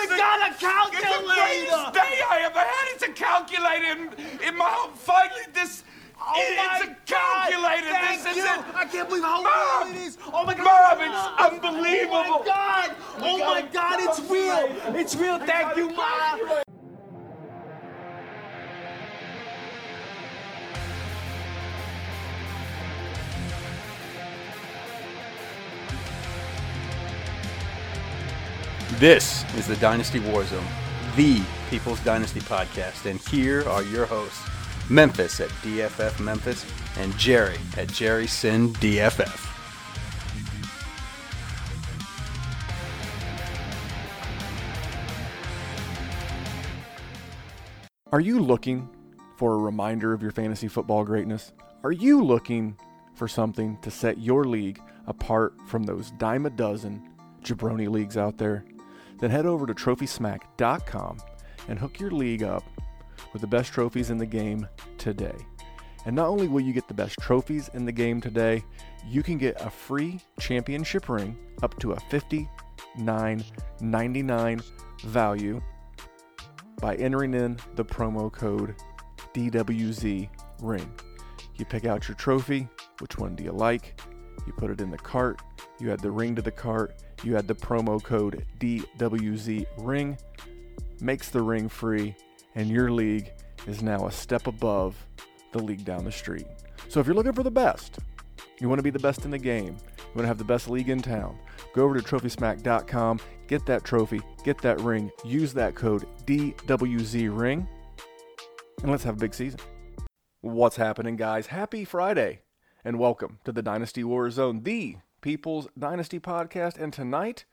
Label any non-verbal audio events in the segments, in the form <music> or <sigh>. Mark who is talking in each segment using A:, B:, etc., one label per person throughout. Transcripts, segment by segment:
A: We
B: the-
A: got a calculator!
B: It's the greatest day I ever had. It's a calculator in, in my home. Finally, this.
A: Oh
B: it's a calculator.
A: God, thank
B: this
A: you.
B: is it.
A: I can't believe how
B: Mom!
A: real it is. Oh my God.
B: Mom, it's unbelievable.
A: Oh my God. Oh my God, it's real. It's real. Thank you, Mom.
C: This is the Dynasty Warzone, the People's Dynasty podcast, and here are your hosts, Memphis at DFF Memphis and Jerry at Jerry Sin DFF.
D: Are you looking for a reminder of your fantasy football greatness? Are you looking for something to set your league apart from those dime a dozen jabroni leagues out there? Then head over to trophysmack.com and hook your league up with the best trophies in the game today. And not only will you get the best trophies in the game today, you can get a free championship ring up to a $59.99 value by entering in the promo code DWZ ring. You pick out your trophy, which one do you like? You put it in the cart, you add the ring to the cart, you add the promo code DWZ ring, makes the ring free, and your league is now a step above the league down the street. So if you're looking for the best, you want to be the best in the game, you want to have the best league in town, go over to trophysmack.com, get that trophy, get that ring, use that code DWZ ring, and let's have a big season. What's happening, guys? Happy Friday, and welcome to the Dynasty War Zone, the People's Dynasty podcast. And tonight,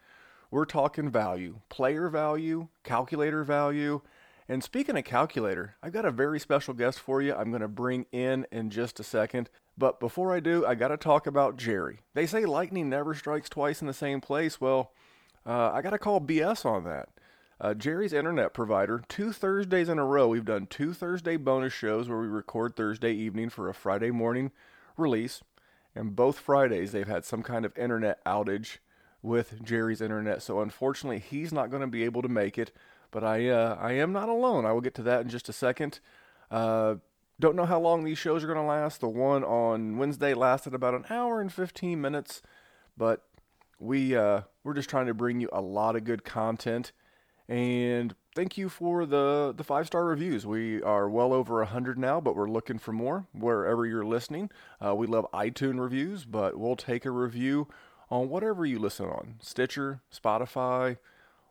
D: we're talking value, player value, calculator value. And speaking of calculator, I've got a very special guest for you. I'm going to bring in in just a second. But before I do, I got to talk about Jerry. They say lightning never strikes twice in the same place. Well, uh, I got to call BS on that. Uh, Jerry's internet provider, two Thursdays in a row, we've done two Thursday bonus shows where we record Thursday evening for a Friday morning release. And both Fridays, they've had some kind of internet outage with Jerry's internet. So unfortunately, he's not going to be able to make it. But I, uh, I am not alone. I will get to that in just a second. Uh, don't know how long these shows are going to last. The one on Wednesday lasted about an hour and 15 minutes, but we uh, we're just trying to bring you a lot of good content. And thank you for the the five star reviews. We are well over hundred now, but we're looking for more wherever you're listening. Uh, we love iTunes reviews, but we'll take a review on whatever you listen on Stitcher, Spotify,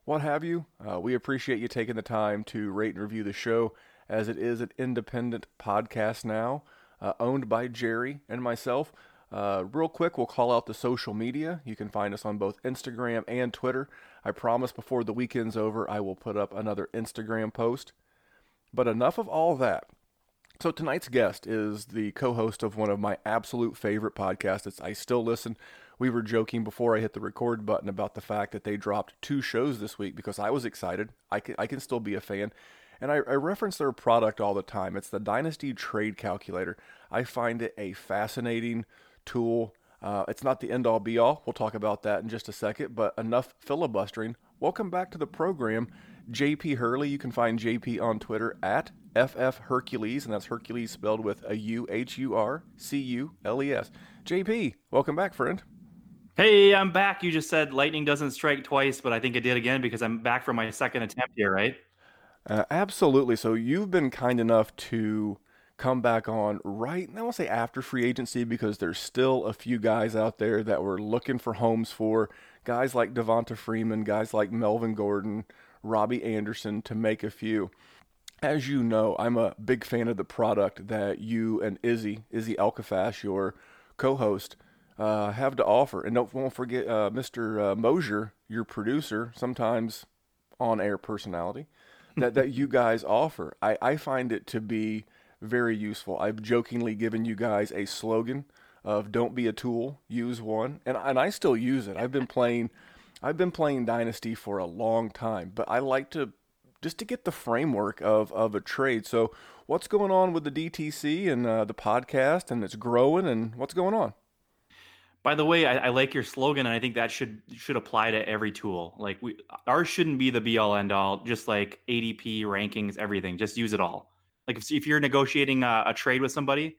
D: what have you. Uh, we appreciate you taking the time to rate and review the show, as it is an independent podcast now, uh, owned by Jerry and myself. Uh, real quick, we'll call out the social media. You can find us on both Instagram and Twitter. I promise before the weekend's over, I will put up another Instagram post. But enough of all that. So tonight's guest is the co-host of one of my absolute favorite podcasts. It's, I still listen. We were joking before I hit the record button about the fact that they dropped two shows this week because I was excited. I can, I can still be a fan. And I, I reference their product all the time. It's the Dynasty Trade Calculator. I find it a fascinating tool. Uh, it's not the end all be all. We'll talk about that in just a second, but enough filibustering. Welcome back to the program, JP Hurley. You can find JP on Twitter at FF Hercules, and that's Hercules spelled with a U H U R C U L E S. JP, welcome back, friend.
E: Hey, I'm back. You just said lightning doesn't strike twice, but I think it did again because I'm back for my second attempt here, right?
D: Uh, absolutely. So you've been kind enough to come back on right, I won't say after free agency because there's still a few guys out there that we're looking for homes for. Guys like Devonta Freeman, guys like Melvin Gordon, Robby Anderson, to make a few. As you know, I'm a big fan of the product that you and Izzy, Izzy Alcafash, your co-host, uh, have to offer. And don't won't forget uh, Mr. Uh, Mosier, your producer, sometimes on-air personality, that, that you guys offer. I, I find it to be very useful. I've jokingly given you guys a slogan of "Don't be a tool, use one," and and I still use it. I've been playing, I've been playing Dynasty for a long time, but I like to just to get the framework of of a trade. So, what's going on with the DTC and uh, the podcast, and it's growing, and what's going on?
E: By the way, I, I, like your slogan, and I think that should should apply to every tool. Like we, ours shouldn't be the be all end all. Just like ADP rankings, everything. Just use it all. Like if, if you're negotiating a, a trade with somebody,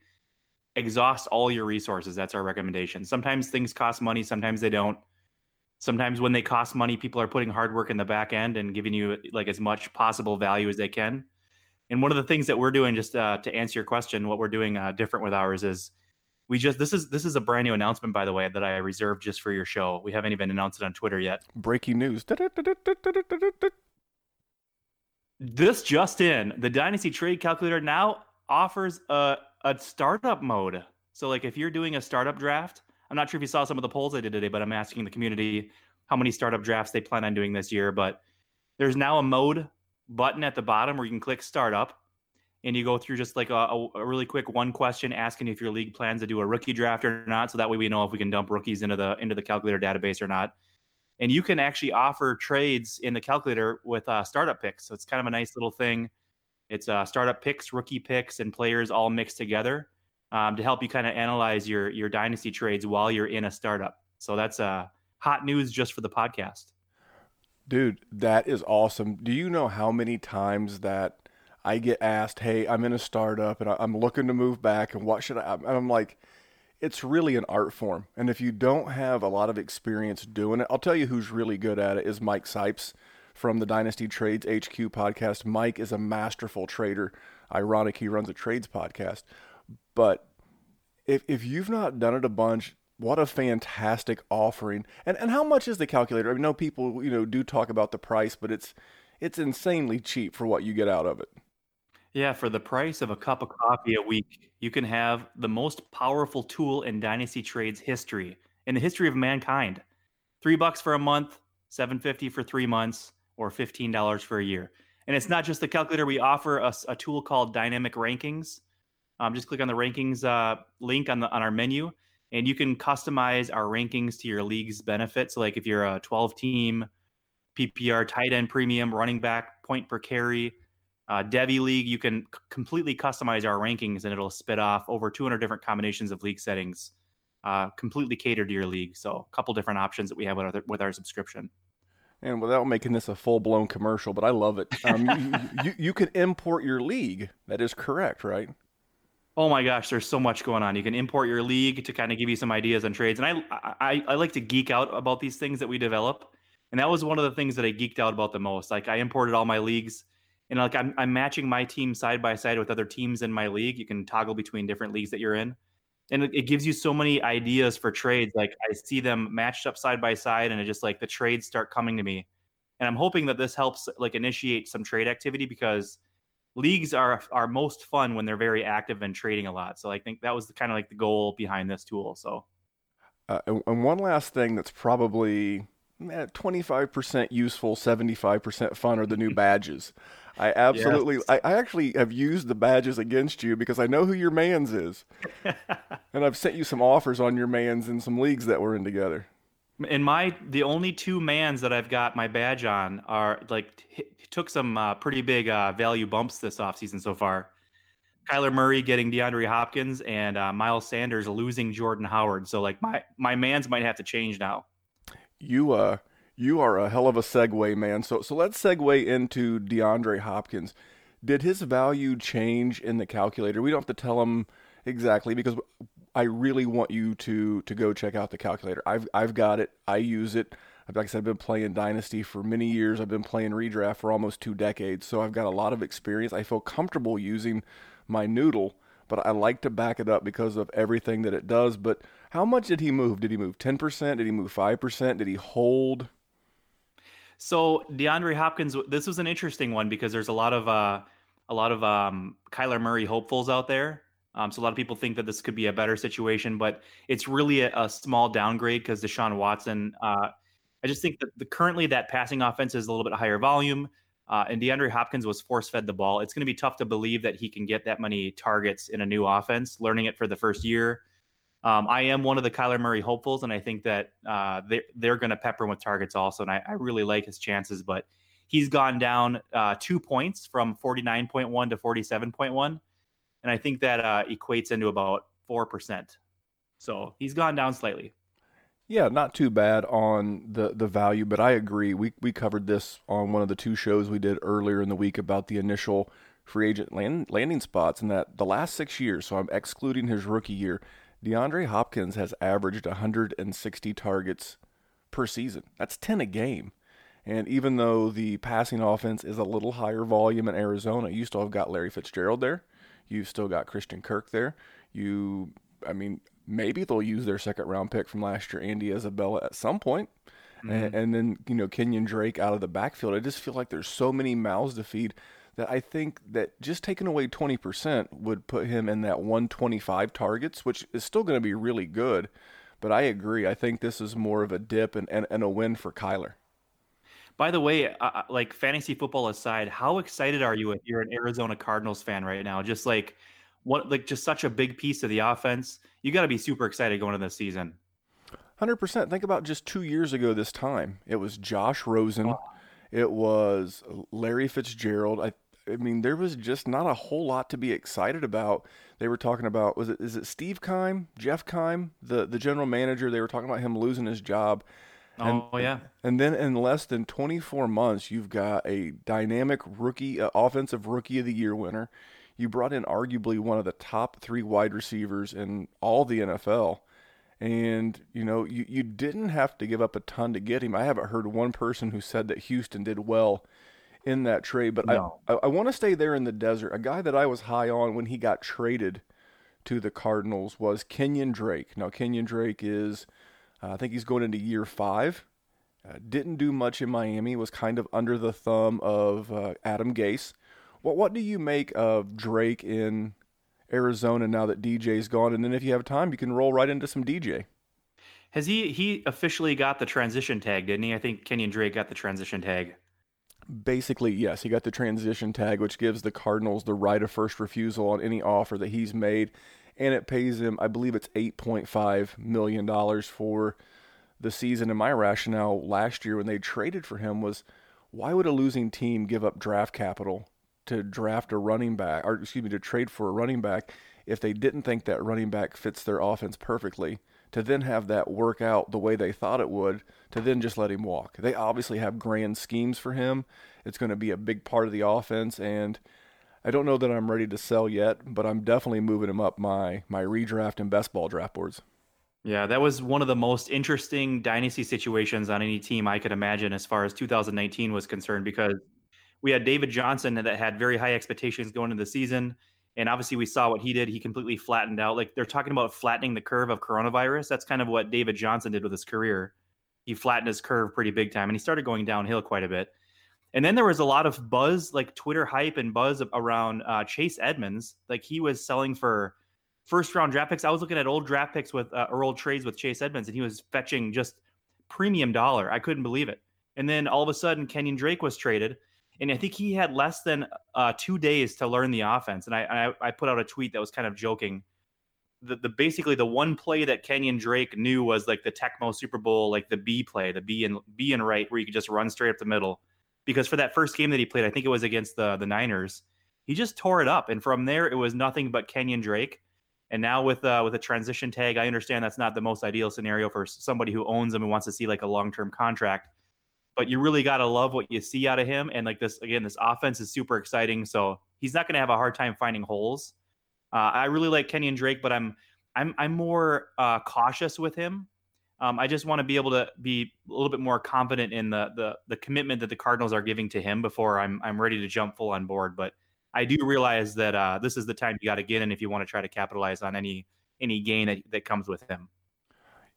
E: exhaust all your resources. That's our recommendation. Sometimes things cost money, sometimes they don't. Sometimes when they cost money, people are putting hard work in the back end and giving you like as much possible value as they can. And one of the things that we're doing, just uh, to answer your question, what we're doing uh, different with ours is we just this is this is a brand new announcement by the way that I reserved just for your show. We haven't even announced it on Twitter yet.
D: Breaking news.
E: This just in, the Dynasty Trade Calculator now offers a a startup mode. So like if you're doing a startup draft, I'm not sure if you saw some of the polls I did today, but I'm asking the community how many startup drafts they plan on doing this year, but there's now a mode button at the bottom where you can click startup and you go through just like a, a, really quick one question asking if your league plans to do a rookie draft or not. So that way we know if we can dump rookies into the into the calculator database or not and you can actually offer trades in the calculator with uh, startup picks. So it's kind of a nice little thing. It's uh, startup picks rookie picks and players all mixed together um, to help you kind of analyze your your dynasty trades while you're in a startup. So that's uh, hot news just for the podcast.
D: Dude that is awesome. Do you know how many times that I get asked, "Hey, I'm in a startup and I'm looking to move back, and what should I?" And I'm like, it's really an art form, and if you don't have a lot of experience doing it, I'll tell you who's really good at it is Mike Sipes from the Dynasty Trades HQ podcast. Mike is a masterful trader. Ironic, he runs a trades podcast, but if if you've not done it a bunch, what a fantastic offering! And and how much is the calculator? I know people you know do talk about the price, but it's it's insanely cheap for what you get out of it.
E: Yeah, for the price of a cup of coffee a week, you can have the most powerful tool in Dynasty Trades history, in the history of mankind. Three bucks for a month, seven fifty for three months, or fifteen dollars for a year. And it's not just the calculator. We offer a, a tool called Dynamic Rankings. Um, just click on the rankings uh, link on the on our menu, and you can customize our rankings to your league's benefit. So, like if you're a 12 team PPR tight end premium, running back point per carry uh, Devy League, you can c- completely customize our rankings and it'll spit off over 200 different combinations of league settings, uh, completely catered to your league. So, a couple different options that we have with our, with our subscription.
D: And without making this a full blown commercial, but I love it. Um, you, <laughs> you, you can import your league. That is correct, right?
E: Oh my gosh, there's so much going on. You can import your league to kind of give you some ideas on trades. And I, I, I like to geek out about these things that we develop. And that was one of the things that I geeked out about the most. Like I imported all my leagues and like I'm, I'm matching my team side by side with other teams in my league. You can toggle between different leagues that you're in, and it, it, gives you so many ideas for trades. Like I see them matched up side by side, and it just like the trades start coming to me. And I'm hoping that this helps like initiate some trade activity because leagues are are most fun when they're very active and trading a lot. So I think that was the, kind of like the goal behind this tool. So,
D: uh, and, and one last thing that's probably 25% useful, 75% fun are the new <laughs> badges. I absolutely, yes. I, I, actually have used the badges against you because I know who your man's is. <laughs> and I've sent you some offers on your man's in some leagues that we're in together.
E: And my, the only two mans that I've got my badge on are like, took some uh, pretty big uh, value bumps this offseason so far. Kyler Murray getting DeAndre Hopkins and uh, Miles Sanders losing Jordan Howard. So like my, my mans might have to change now.
D: You, uh, you are a hell of a segue, man. So so let's segue into DeAndre Hopkins. Did his value change in the calculator? We don't have to tell him exactly because I really want you to to go check out the calculator. I've I've got it. I use it. Like I said, I've been playing Dynasty for many years. I've been playing redraft for almost two decades, so I've got a lot of experience. I feel comfortable using my noodle, but I like to back it up because of everything that it does. But how much did he move? Did he move 10%? Did he move 5%? Did he hold?
E: So DeAndre Hopkins, this was an interesting one because there's a lot of uh, a lot of um, Kyler Murray hopefuls out there. Um, so a lot of people think that this could be a better situation, but it's really a, a small downgrade because Deshaun Watson. Uh, I just think that the, currently that passing offense is a little bit higher volume, uh, and DeAndre Hopkins was force fed the ball. It's going to be tough to believe that he can get that many targets in a new offense. Learning it for the first year, um, I am one of the Kyler Murray hopefuls, and I think that uh, they're, they're going to pepper him with targets also. And I, I, really like his chances, but he's gone down uh, two points from 49.1 to 47.1. And I think that uh, equates into about 4%. So he's gone down slightly.
D: Yeah, not too bad on the the value, but I agree. We we covered this on one of the two shows we did earlier in the week about the initial free agent land, landing spots, and that the last six years. So I'm excluding his rookie year. DeAndre Hopkins has averaged 160 targets per season. That's 10 a game. And even though the passing offense is a little higher volume in Arizona, you still have got Larry Fitzgerald there. You've still got Christian Kirk there. You, I mean, maybe they'll use their second round pick from last year, Andy Isabella, at some point.
E: Mm-hmm.
D: And, and then, you know, Kenyon Drake out of the backfield. I just feel like there's so many mouths to feed that I think that just taking away 20% would put him in that 125 targets, which is still going to be really good. But I agree. I think this is more of a dip and, and, and a win for Kyler.
E: By the way, uh, like fantasy football aside, how excited are you if you're an Arizona Cardinals fan right now? Just like what, like just such a big piece of the offense. You got to be super excited going into the season.
D: Hundred percent. Think about just two years ago. This time it was Josh Rosen, it was Larry Fitzgerald. I, I mean, there was just not a whole lot to be excited about. They were talking about was it is it Steve Keim, Jeff Keim, the the general manager. They were talking about him losing his job. And,
E: oh yeah,
D: and then in less than 24 months, you've got a dynamic rookie, uh, offensive rookie of the year winner. You brought in arguably one of the top three wide receivers in all the NFL. And, you know, you, you didn't have to give up a ton to get him. I haven't heard one person who said that Houston did well in that trade, but
E: No.
D: I, I, I want to stay there in the desert. A guy that I was high on when he got traded to the Cardinals was Kenyon Drake. Now, Kenyon Drake is, uh, I think he's going into year five. Uh, didn't do much in Miami. Was kind of under the thumb of uh, Adam Gase. What what do you make of Drake in Arizona now that DJ's gone? And then if you have time, you can roll right into some DJ.
E: has he he officially got the transition tag? Didn't he? I think Kenyon Drake got the transition tag.
D: Basically, yes, he got the transition tag, which gives the Cardinals the right of first refusal on any offer that he's made, and it pays him, I believe it's eight point five million dollars for the season. And my rationale last year when they traded for him was, why would a losing team give up draft capital to draft a running back, or excuse me, to trade for a running back if they didn't think that running back fits their offense perfectly? To then have that work out the way they thought it would, to then just let him walk. They obviously have grand schemes for him. It's going to be a big part of the offense, and I don't know that I'm ready to sell yet, but I'm definitely moving him up my my redraft and best ball draft boards.
E: Yeah, that was one of the most interesting dynasty situations on any team I could imagine as far as 2019 was concerned because we had David Johnson that had very high expectations going into the season. And obviously, we saw what he did. He completely flattened out. Like they're talking about flattening the curve of coronavirus. That's kind of what David Johnson did with his career. He flattened his curve pretty big time and he started going downhill quite a bit. And then there was a lot of buzz, like Twitter hype and buzz around uh, Chase Edmonds. Like he was selling for first round draft picks. I was looking at old draft picks with uh, or old trades with Chase Edmonds, and he was fetching just premium dollar. I couldn't believe it. And then all of a sudden, Kenyon Drake was traded, and I think he had less than uh, two days to learn the offense. And I, I I put out a tweet that was kind of joking. The, the basically the one play that Kenyon Drake knew was like the Tecmo Super Bowl, like the B play, the B and B and right, where you could just run straight up the middle. Because for that first game that he played, I think it was against the the Niners, he just tore it up, and from there it was nothing but Kenyon Drake. And now with uh, with a transition tag, I understand that's not the most ideal scenario for somebody who owns him and wants to see like a long term contract. But you really got to love what you see out of him. And like this again, this offense is super exciting. So he's not going to have a hard time finding holes. Uh, I really like Kenyon Drake, but I'm I'm I'm more uh, cautious with him. Um, I just want to be able to be a little bit more confident in the the the commitment that the Cardinals are giving to him before I'm I'm ready to jump full on board. But I do realize that uh, this is the time you got to get in if you want to try to capitalize on any any gain that, that comes with him.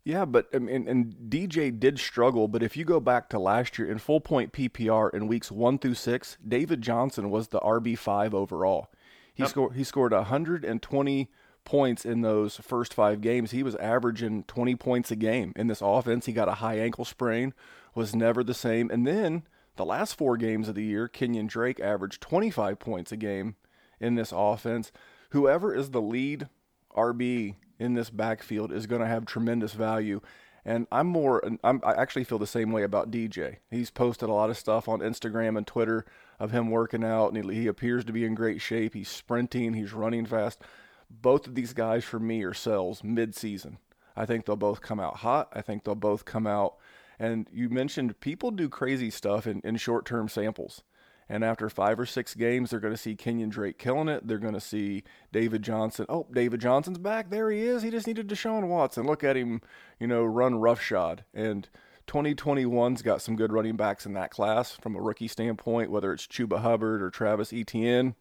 D: Yeah, but I mean, and DJ did struggle. But if you go back to last year in full point PPR in weeks one through six, David Johnson was the RB five overall. He
E: Yep.
D: scored he scored 120 points in those first five games. He was averaging 20 points a game in this offense. He got a high ankle sprain, was never the same. And then the last four games of the year, Kenyon Drake averaged 25 points a game in this offense. Whoever is the lead RB in this backfield is going to have tremendous value. And I'm more, I'm, I actually feel the same way about DJ. He's posted a lot of stuff on Instagram and Twitter of him working out, and he, he appears to be in great shape. He's sprinting, he's running fast. Both of these guys for me are sells mid-season. I think they'll both come out hot. I think they'll both come out. And you mentioned people do crazy stuff in, in short term samples. And after five or six games, they're going to see Kenyon Drake killing it. They're going to see David Johnson. Oh, David Johnson's back. There he is. He just needed Deshaun Watson. Look at him, you know, run roughshod. And 2021's got some good running backs in that class from a rookie standpoint, whether it's Chuba Hubbard or Travis Etienne.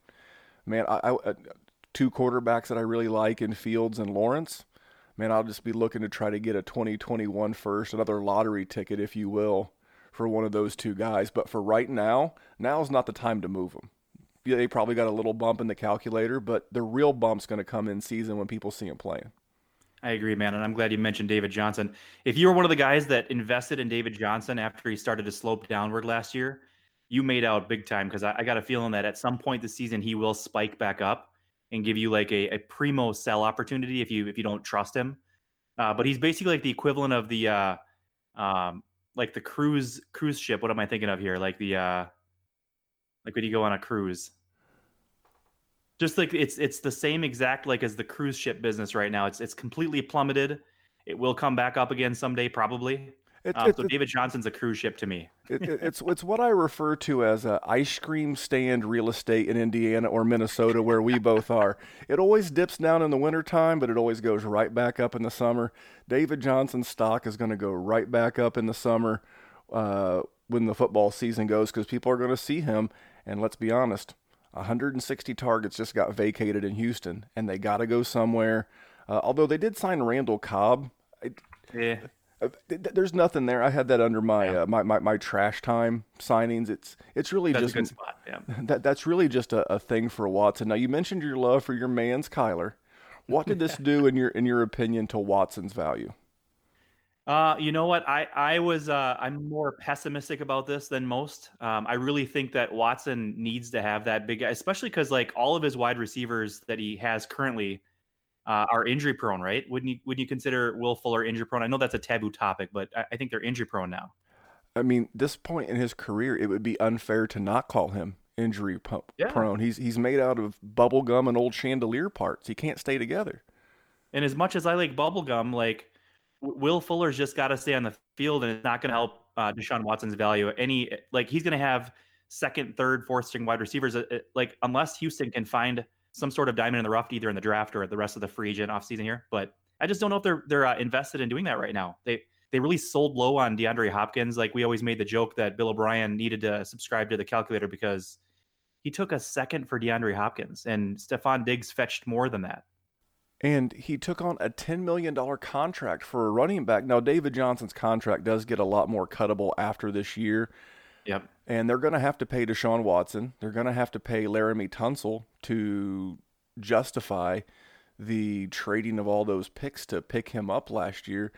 D: Man, I, I uh, two quarterbacks that I really like in Fields and Lawrence. Man, I'll just be looking to try to get a 2021 first, another lottery ticket, if you will, for one of those two guys. But for right now, now's not the time to move them. They probably got a little bump in the calculator, but the real bump's going to come in season when people see him playing.
E: I agree, man, and I'm glad you mentioned David Johnson. If you were one of the guys that invested in David Johnson after he started to slope downward last year, you made out big time because I, I, got a feeling that at some point this season he will spike back up and give you like a, a primo sell opportunity if you if you don't trust him. Uh, but he's basically like the equivalent of the uh, um, like the cruise cruise ship. What am I thinking of here? Like the uh, like when you go on a cruise just like it's it's the same exact like as the cruise ship business right now. It's it's completely plummeted. It will come back up again someday, probably. It, um, it, so David Johnson's a cruise ship to me.
D: it's <laughs> it's what I refer to as a ice cream stand real estate in Indiana or Minnesota, where we both are. It always dips down in the wintertime, but it always goes right back up in the summer. David Johnson's stock is going to go right back up in the summer uh, when the football season goes because people are going to see him. And let's be honest, 160 targets just got vacated in Houston, and they got to go somewhere. Uh, although they did sign Randall Cobb.
E: yeah.
D: Uh, there's nothing there. I had that under my, yeah. uh, my, my my trash time signings. It's it's really
E: that's
D: just
E: a good spot. Yeah. <laughs>
D: That that's really just a, a thing for Watson. Now you mentioned your love for your man's Kyler. What did this <laughs> do in your in your opinion to Watson's value?
E: Uh, you know what? I I was uh, I'm more pessimistic about this than most. Um, I really think that Watson needs to have that big, especially because like all of his wide receivers that he has currently uh, are injury prone, right? Wouldn't you would you consider Will Fuller injury prone? I know that's a taboo topic, but I, I think they're injury prone now.
D: I mean, this point in his career, it would be unfair to not call him injury yeah. prone. He's he's made out of bubble gum and old chandelier parts. He can't stay together.
E: And as much as I like bubble gum, like Will Fuller's just got to stay on the field, and it's not going to help uh, Deshaun Watson's value. Any like he's going to have second, third, fourth string wide receivers. Uh, uh, like unless Houston can find some sort of diamond in the rough, either in the draft or the rest of the free agent offseason here. But I just don't know if they're they're uh, invested in doing that right now. They they really sold low on DeAndre Hopkins. Like we always made the joke that Bill O'Brien needed to subscribe to the calculator because he took a second for DeAndre Hopkins, and Stefon Diggs fetched more than that
D: and he took on a $10 million contract for a running back. Now, David Johnson's contract does get a lot more cuttable after this year.
E: Yep.
D: And they're going to have to pay Deshaun Watson. They're going to have to pay Laremy Tunsil to justify the trading of all those picks to pick him up last year.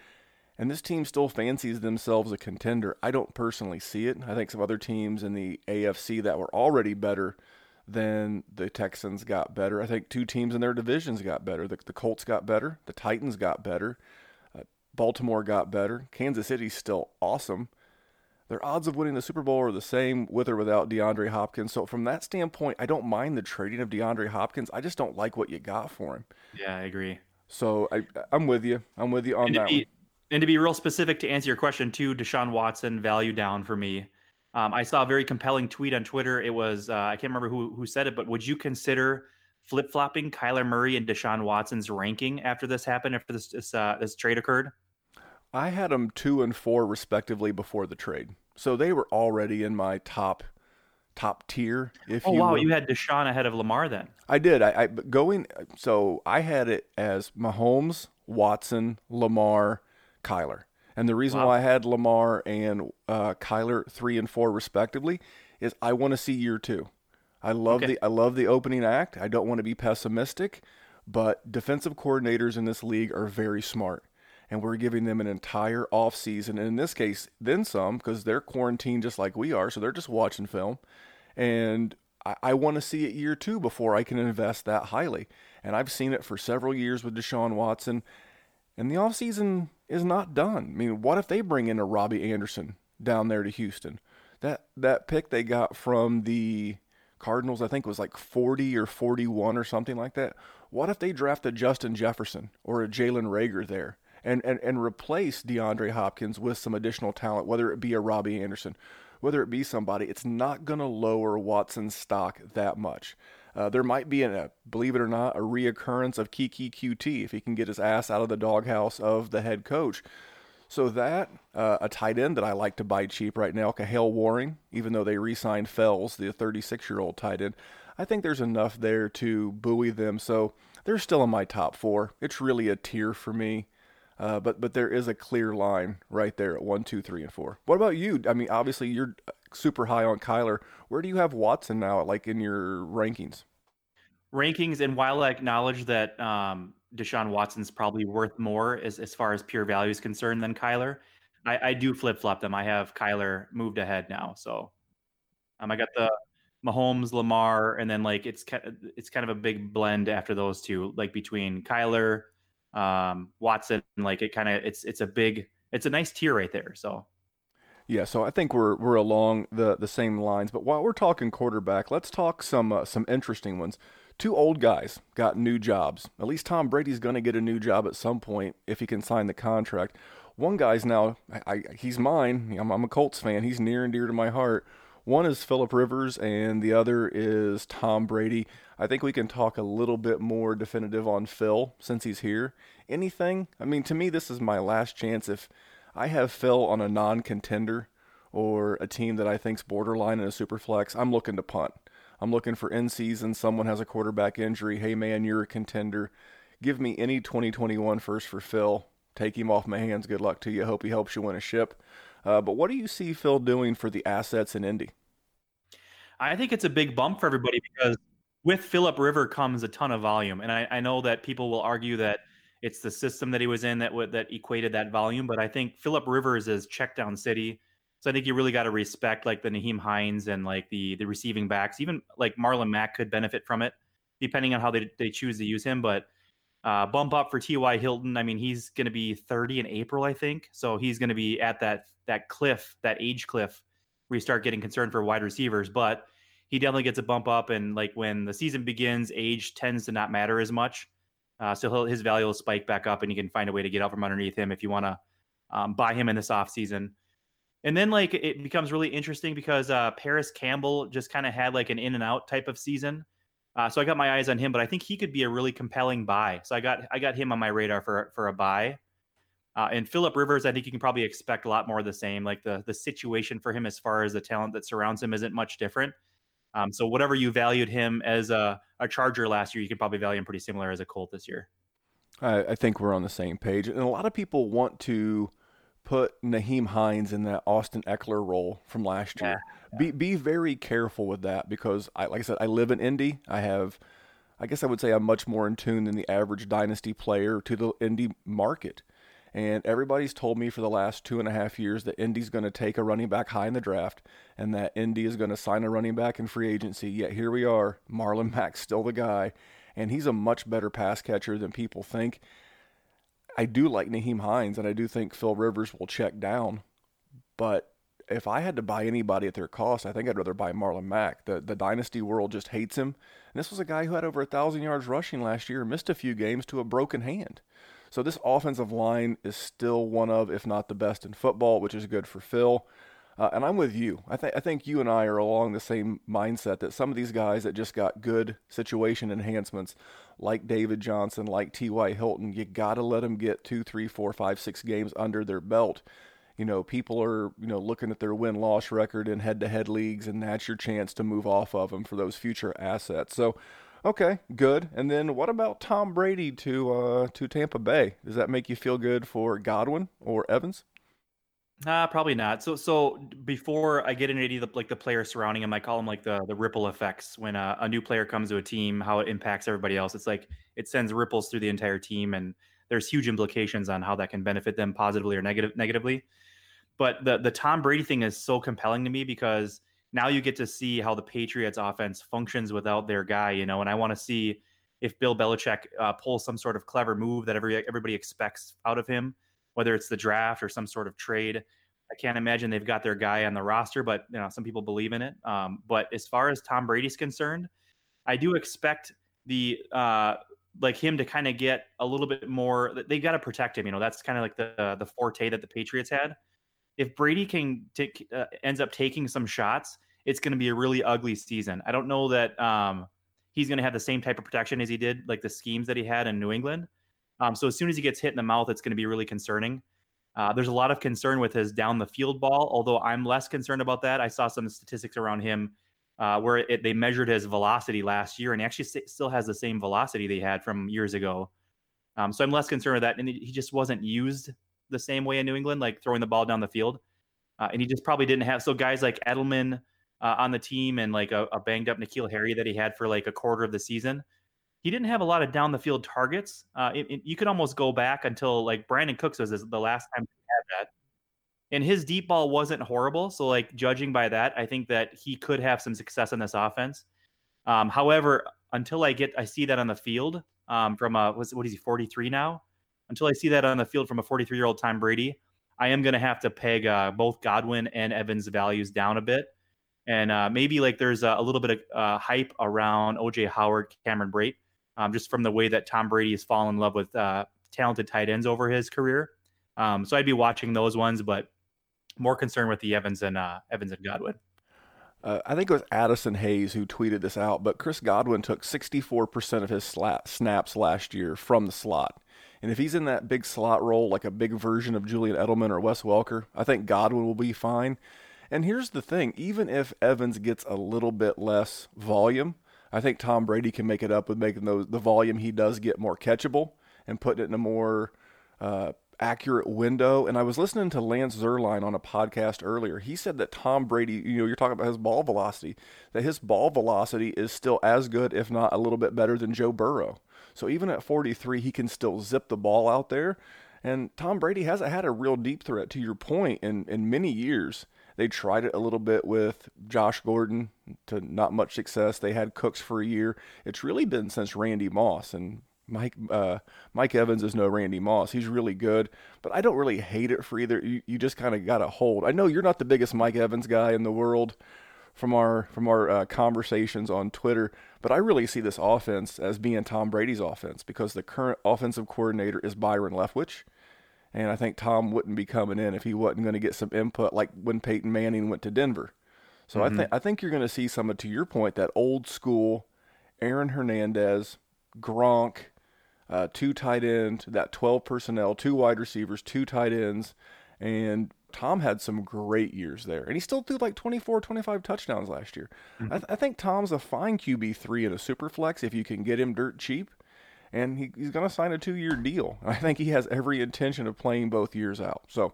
D: And this team still fancies themselves a contender. I don't personally see it. I think some other teams in the AFC that were already better than the Texans got better. I think two teams in their divisions got better. The, the Colts got better. The Titans got better. Uh, Baltimore got better. Kansas City's still awesome. Their odds of winning the Super Bowl are the same with or without DeAndre Hopkins. So from that standpoint, I don't mind the trading of DeAndre Hopkins. I just don't like what you got for him.
E: Yeah, I agree.
D: So I, I'm with you. I'm with you on that.
E: Be, and to be real specific to answer your question too, Deshaun Watson value down for me. Um, I saw a very compelling tweet on Twitter. It was uh, I can't remember who who said it, but would you consider flip flopping Kyler Murray and Deshaun Watson's ranking after this happened after this this, uh, this trade occurred?
D: I had them two and four respectively before the trade, so they were already in my top top tier. If
E: oh
D: you
E: wow,
D: will.
E: you had Deshaun ahead of Lamar then.
D: I did. I, I going so I had it as Mahomes, Watson, Lamar, Kyler. And the reason wow. why I had Lamar and uh, Kyler three and four respectively is I want to see year two. I love okay. the I love the opening act. I don't want to be pessimistic, but defensive coordinators in this league are very smart. And we're giving them an entire off season, and in this case, then some, because they're quarantined just like we are, so they're just watching film. And I, I want to see it year two before I can invest that highly. And I've seen it for several years with Deshaun Watson. And the offseason is not done. I mean, what if they bring in a Robby Anderson down there to Houston? That that pick they got from the Cardinals, I think was like 40 or 41 or something like that. What if they drafted Justin Jefferson or a Jalen Reagor there? And, and, and replace DeAndre Hopkins with some additional talent, whether it be a Robby Anderson, whether it be somebody, it's not going to lower Watson's stock that much. Uh, there might be, a, believe it or not, a reoccurrence of Keke Coutee if he can get his ass out of the doghouse of the head coach. So that uh, a tight end that I like to buy cheap right now, Kahale Warring, even though they re-signed Fells, the 36-year-old tight end, I think there's enough there to buoy them. So they're still in my top four. It's really a tier for me. Uh, but but there is a clear line right there at one, two, three, and four. What about you? I mean, obviously you're super high on Kyler. Where do you have Watson now, like in your rankings?
E: Rankings, and while I acknowledge that um, Deshaun Watson's probably worth more as as far as pure value is concerned than Kyler, I, I do flip flop them. I have Kyler moved ahead now, so um, I got the Mahomes, Lamar, and then like it's it's kind of a big blend after those two, like between Kyler um, Watson. Like it kind of it's it's a big it's a nice tier right there. So
D: yeah, so I think we're we're along the the same lines. But while we're talking quarterback, let's talk some uh, some interesting ones. Two old guys got new jobs. At least Tom Brady's going to get a new job at some point if he can sign the contract. One guy's now I, I, he's mine. I'm, I'm a Colts fan. He's near and dear to my heart. One is Philip Rivers, and the other is Tom Brady. I think we can talk a little bit more definitive on Phil since he's here. Anything? I mean, to me, this is my last chance. If I have Phil on a non contender or a team that I think's borderline in a super flex, I'm looking to punt. I'm looking for in season. Someone has a quarterback injury. Hey, man, you're a contender. Give me any 2021 first for Phil. Take him off my hands. Good luck to you. Hope he helps you win a ship. Uh, but what do you see Phil doing for the assets in Indy?
E: I think it's a big bump for everybody because with Philip River comes a ton of volume, and I, I know that people will argue that it's the system that he was in that that equated that volume, but I think Philip Rivers is check down city. So I think you really got to respect like the Nyheim Hines and like the the receiving backs. Even like Marlon Mack could benefit from it, depending on how they they choose to use him. But uh, bump up for T.Y. Hilton. I mean, he's going to be 30 in April, I think. So he's going to be at that that cliff, that age cliff, where you start getting concerned for wide receivers. But he definitely gets a bump up, and like when the season begins, age tends to not matter as much. Uh, so his value will spike back up, and you can find a way to get out from underneath him if you want to um, buy him in this offseason. And then like it becomes really interesting because uh, Parris Campbell just kind of had like an in and out type of season. Uh, so I got my eyes on him, but I think he could be a really compelling buy. So I got I got him on my radar for for a buy. Uh, and Philip Rivers, I think you can probably expect a lot more of the same. Like the the situation for him as far as the talent that surrounds him isn't much different. Um, so whatever you valued him as a, a Charger last year, you could probably value him pretty similar as a Colt this year.
D: I, I think we're on the same page, and a lot of people want to put Nyheim Hines in that Austin Ekeler role from last year. Yeah. Be be very careful with that because I like I said, I live in Indy. I have I guess I would say I'm much more in tune than the average dynasty player to the Indy market. And everybody's told me for the last two and a half years that Indy's going to take a running back high in the draft and that Indy is going to sign a running back in free agency. Yet here we are. Marlon <laughs> Mack's still the guy. And he's a much better pass catcher than people think. I do like Nyheim Hines and I do think Phil Rivers will check down. But if I had to buy anybody at their cost, I think I'd rather buy Marlon Mack. The the dynasty world just hates him. And this was a guy who had over a thousand yards rushing last year, missed a few games to a broken hand. So this offensive line is still one of, if not the best in football, which is good for Phil. Uh, and I'm with you. I, th- I think you and I are along the same mindset that some of these guys that just got good situation enhancements, like David Johnson, like T.Y. Hilton, you got to let them get two, three, four, five, six games under their belt. You know, people are, you know, looking at their win loss record in head to head leagues, and that's your chance to move off of them for those future assets. So, Okay, good. And then what about Tom Brady to uh, to Tampa Bay? Does that make you feel good for Godwin or Evans?
E: Uh, probably not. So, so before I get into any of the like the players surrounding him, I call them like the the ripple effects. When a, a new player comes to a team, how it impacts everybody else. It's like it sends ripples through the entire team, and there's huge implications on how that can benefit them positively or negative negatively. But the the Tom Brady thing is so compelling to me because now you get to see how the Patriots offense functions without their guy, you know, and I want to see if Bill Belichick uh, pulls some sort of clever move that every everybody expects out of him, whether it's the draft or some sort of trade. I can't imagine they've got their guy on the roster, but you know some people believe in it. Um, but as far as Tom Brady's concerned, I do expect the uh, like him to kind of get a little bit more. They've got to protect him. You know, that's kind of like the the forte that the Patriots had. If Brady can take uh, ends up taking some shots, it's going to be a really ugly season. I don't know that um, he's going to have the same type of protection as he did, like the schemes that he had in New England. Um, so as soon as he gets hit in the mouth, it's going to be really concerning. Uh, there's a lot of concern with his down the field ball, although I'm less concerned about that. I saw some statistics around him uh, where it, they measured his velocity last year, and he actually st- still has the same velocity they had from years ago. Um, so I'm less concerned with that. And he just wasn't used the same way in New England, like throwing the ball down the field. Uh, and he just probably didn't have so guys like Edelman uh, on the team and like a, a banged up N'Keal Harry that he had for like a quarter of the season he didn't have a lot of down the field targets. Uh, it, it, you could almost go back until like Brandin Cooks was the last time he had that. And his deep ball wasn't horrible. So, like, judging by that, I think that he could have some success in this offense. Um, however, until I get, I see that on the field um, from a, what is he, 43 now? Until I see that on the field from a 43 year old Tom Brady, I am going to have to peg uh, both Godwin and Evans' values down a bit. And uh, maybe like there's a, a little bit of uh, hype around OJ Howard, Cameron Brate um, just from the way that Tom Brady has fallen in love with uh, talented tight ends over his career. Um, so I'd be watching those ones, but more concerned with the Evans and uh, Evans and Godwin.
D: Uh, I think it was Addison Hayes who tweeted this out, but Chris Godwin took 64% of his snaps last year from the slot. And if he's in that big slot role, like a big version of Julian Edelman or Wes Welker, I think Godwin will be fine. And here's the thing even if Evans gets a little bit less volume, I think Tom Brady can make it up with making those the volume he does get more catchable and putting it in a more uh, accurate window. And I was listening to Lance Zierlein on a podcast earlier. He said that Tom Brady, you know, you're talking about his ball velocity, that his ball velocity is still as good, if not a little bit better than Joe Burrow. So even at 43, he can still zip the ball out there. And Tom Brady hasn't had a real deep threat, to your point, in, in many years. They tried it a little bit with Josh Gordon to not much success. They had Cooks for a year. It's really been since Randy Moss and Mike uh, Mike Evans is no Randy Moss. He's really good, but I don't really hate it for either. You, you just kind of got to hold. I know you're not the biggest Mike Evans guy in the world from our from our uh, conversations on Twitter, but I really see this offense as being Tom Brady's offense because the current offensive coordinator is Byron Leftwich. And I think Tom wouldn't be coming in if he wasn't going to get some input, like when Peyton Manning went to Denver. So mm-hmm. I think I think you're going to see some of, to your point, that old school Aaron Hernandez, Gronk, uh, two tight ends, that 12 personnel, two wide receivers, two tight ends, and Tom had some great years there, and he still threw like 24, 25 touchdowns last year. Mm-hmm. I, th- I, think Tom's a fine QB three in a super flex if you can get him dirt cheap and he, he's going to sign a two year deal. <laughs> I think he has every intention of playing both years out. So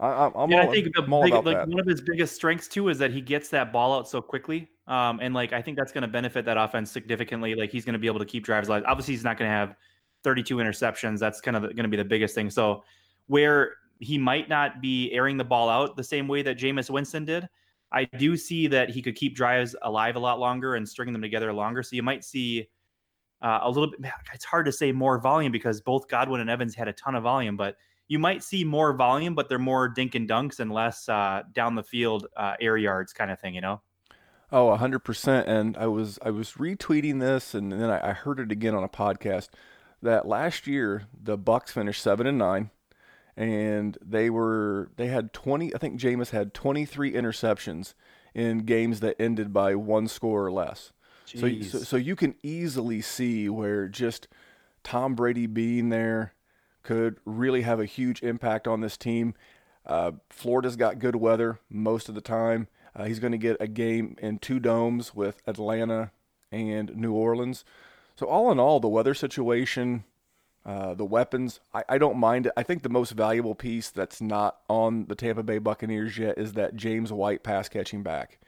D: I, am all,
E: I think the,
D: all
E: big,
D: about
E: like
D: that.
E: one of his biggest strengths too is that he gets that ball out so quickly. Um, and like I think that's going to benefit that offense significantly. Like he's going to be able to keep drives alive. Obviously, he's not going to have 32 interceptions. That's kind of going to be the biggest thing. So where he might not be airing the ball out the same way that Jameis Winston did. I do see that he could keep drives alive a lot longer and string them together longer. So you might see uh, a little bit. It's hard to say more volume because both Godwin and Evans had a ton of volume, but you might see more volume, but they're more dink and dunks and less uh, down the field uh, air yards kind of thing, you know?
D: Oh, hundred percent. And I was I was retweeting this, and then I, I heard it again on a podcast that last year the Bucs finished seven and nine, and they were they had twenty. I think Jameis had twenty three interceptions in games that ended by one score or less. So, so, so you can easily see where just Tom Brady being there could really have a huge impact on this team. Uh, Florida's got good weather most of the time. Uh, he's going to get a game in two domes with Atlanta and New Orleans. So all in all, the weather situation, uh, the weapons, I, I, don't mind it. I think the most valuable piece that's not on the Tampa Bay Buccaneers yet is that James White pass catching back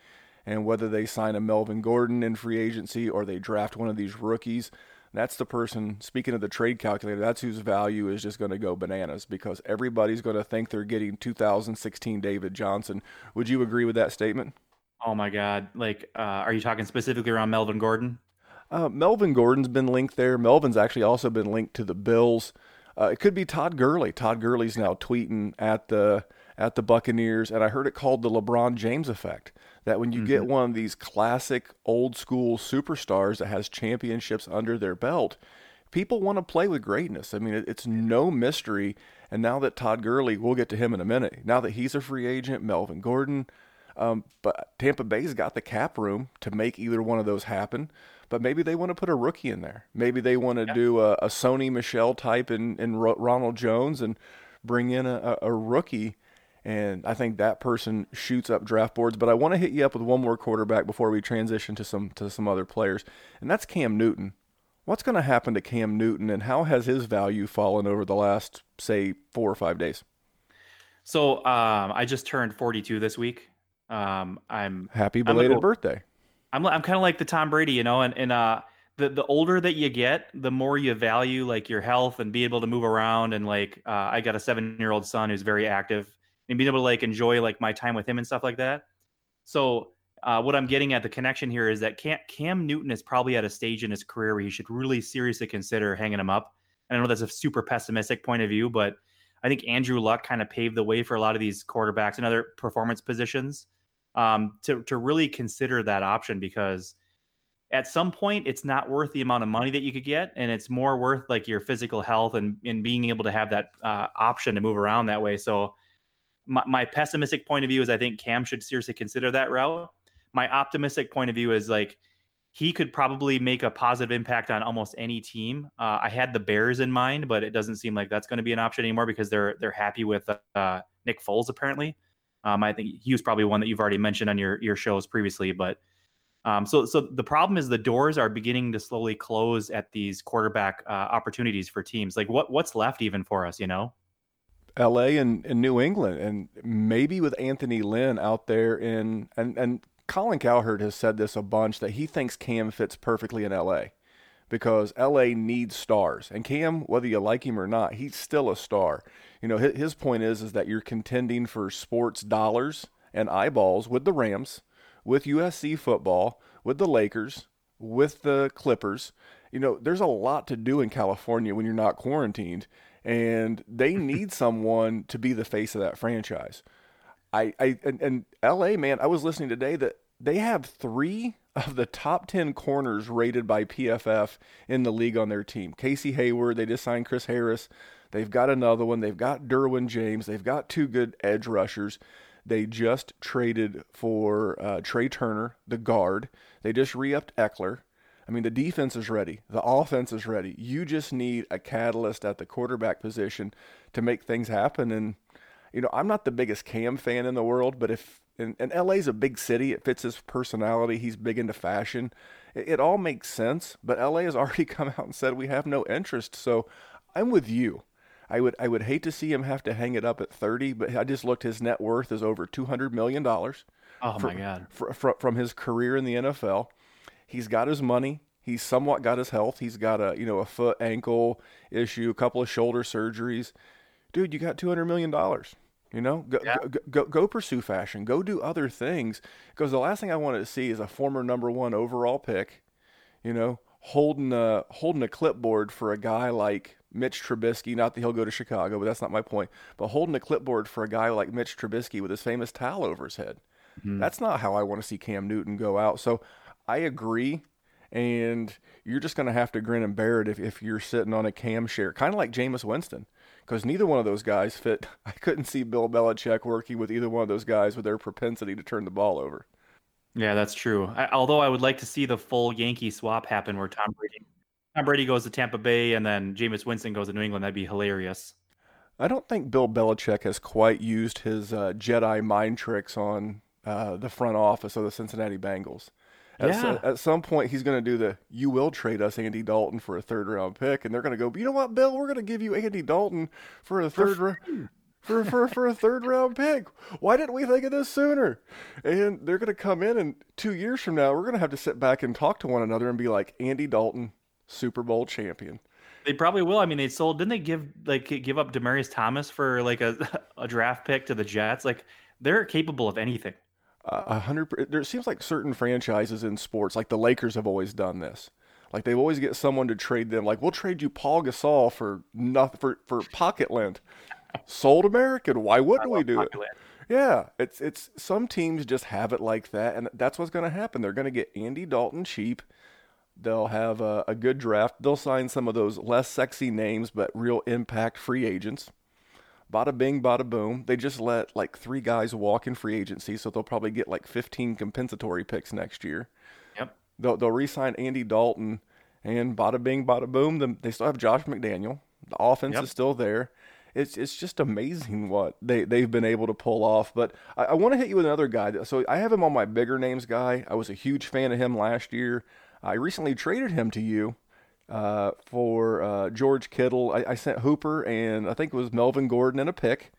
D: and whether they sign a Melvin Gordon in free agency or they draft one of these rookies, that's the person, speaking of the trade calculator, that's whose value is just going to go bananas because everybody's going to think they're getting 2016 David Johnson. Would you agree with that statement?
E: Oh my God. Like, uh, are you talking specifically around Melvin Gordon?
D: Uh, Melvin Gordon's been linked there. Melvin's actually also been linked to the Bills. Uh, it could be Todd Gurley. Todd Gurley's now tweeting at the at the Buccaneers, and I heard it called the LeBron James effect that when you mm-hmm. get one of these classic old school superstars that has championships under their belt, people want to play with greatness. I mean, it, it's no mystery. And now that Todd Gurley, we'll get to him in a minute. Now that he's a free agent, Melvin Gordon, um, but Tampa Bay's got the cap room to make either one of those happen. But maybe they want to put a rookie in there. Maybe they want to
E: Yeah.
D: do a, a Sony Michel type in, in Ronald Jones and bring in a, a, a rookie. And I think that person shoots up draft boards. But I want to hit you up with one more quarterback before we transition to some to some other players, and that's Cam Newton. What's going to happen to Cam Newton, and how has his value fallen over the last, say, four or five days?
E: So um, I just turned 42 this week. Um, I'm
D: Happy
E: I'm
D: belated
E: go-
D: birthday.
E: I'm I'm kind of like the Tom Brady, you know, and and uh the the older that you get, the more you value like your health and be able to move around and like uh, I got a seven year old son who's very active and being able to like enjoy like my time with him and stuff like that. So uh, what I'm getting at the connection here is that Cam, Cam Newton is probably at a stage in his career where he should really seriously consider hanging him up. And I know that's a super pessimistic point of view, but I think Andrew Luck kind of paved the way for a lot of these quarterbacks and other performance positions um, to to really consider that option because at some point it's not worth the amount of money that you could get, and it's more worth like your physical health and and being able to have that uh, option to move around that way. So my, my pessimistic point of view is I think Cam should seriously consider that route. My optimistic point of view is like he could probably make a positive impact on almost any team. Uh, I had the Bears in mind, but it doesn't seem like that's going to be an option anymore because they're they're happy with uh, Nick Foles apparently. Um, I think he was probably one that you've already mentioned on your your shows previously, but um, so so the problem is the doors are beginning to slowly close at these quarterback uh, opportunities for teams. Like what what's left even for us, you know?
D: L.A. and, and New England, and maybe with Anthony Lynn out there in and and Colin Cowherd has said this a bunch that he thinks Cam fits perfectly in L.A. because L.A. needs stars, and Cam, whether you like him or not, he's still a star. You know, his, his point is is that you're contending for sports dollars and eyeballs with the Rams, with USC football, with the Lakers, with the Clippers. You know, there's a lot to do in California when you're not quarantined, and they <laughs> need someone to be the face of that franchise. I, I and, and LA man, I was listening today that they have three of the top ten corners rated by PFF in the league on their team. Casey Hayward, they just signed Chris Harris. They've got another one. They've got Derwin James. They've got two good edge rushers. They just traded for uh, Trai Turner, the guard. They just re-upped Ekeler. I mean, the defense is ready. The offense is ready. You just need a catalyst at the quarterback position to make things happen. And, you know, I'm not the biggest Cam fan in the world, but if, and, and LA's a big city, it fits his personality. He's big into fashion. It, it all makes sense. But LA has <laughs> already come out and said we have no interest. So I'm with you. I would I would hate to see him have to hang it up at 30, but I just looked. His net worth is over 200 million dollars
E: Oh my god.
D: fr- fr- from his career in the NFL. He's got his money. He's somewhat got his health. He's got a you know a foot ankle issue, a couple of shoulder surgeries. Dude, you got 200 million dollars. You know, go,
E: Yeah.
D: go, go go pursue fashion. Go do other things. Because the last thing I wanted to see is a former number one overall pick, you know, holding a holding a clipboard for a guy like Mitch Trubisky. Not that he'll go to Chicago, but that's not my point. But holding a clipboard for a guy like Mitch Trubisky with his famous towel over his head. Mm-hmm. That's not how I want to see Cam Newton go out. So I agree. And you're just going to have to grin and bear it if, if you're sitting on a cam share, kind of like Jameis Winston, because neither one of those guys fit. <laughs> I couldn't see Bill Belichick working with either one of those guys with their propensity to turn the ball over.
E: Yeah, that's true. I, although I would like to see the full Yankee swap happen where Tom Brady Tom Brady goes to Tampa Bay and then Jameis Winston goes to New England. That'd be hilarious.
D: I don't think Bill Belichick has quite used his uh, Jedi mind tricks on uh, the front office of the Cincinnati Bengals. At, so-
E: Yeah.
D: at some point, he's going to do the "You will trade us Andy Dalton for a third round pick," and they're going to go, "You know what, Bill? We're going to give you Andy Dalton for a third round." For, for, for a third round pick. Why didn't we think of this sooner? And they're going to come in, and two years from now, we're going to have to sit back and talk to one another and be like, Andy Dalton, Super Bowl champion.
E: They probably will. I mean, they sold. Didn't they give like give up Demaryius Thomas for like a <laughs> a draft pick to the Jets? Like they're capable of anything.
D: A hundred. There seems like certain franchises in sports, like the Lakers, have always done this. Like they always get someone to trade them. Like we'll trade you Paul Gasol for nothing for for pocket lint. Sold American. Why wouldn't we do it?
E: Popular.
D: Yeah, it's it's some teams just have it like that, and that's what's going to happen. They're going to get Andy Dalton cheap. They'll have a, a good draft. They'll sign some of those less sexy names, but real impact free agents. Bada bing, bada boom. They just let like three guys walk in free agency, so they'll probably get like 15 compensatory picks next year.
E: Yep.
D: They'll, they'll re sign Andy Dalton, and bada bing, bada boom. They still have Josh McDaniel. The offense
E: Yep.
D: is still there. It's it's just amazing what they they've been able to pull off. But I, I want to hit you with another guy. So I have him on my bigger names guy. I was a huge fan of him last year. I recently traded him to you uh, for uh, George Kittle. I, I sent Hooper and I think it was Melvin Gordon and a pick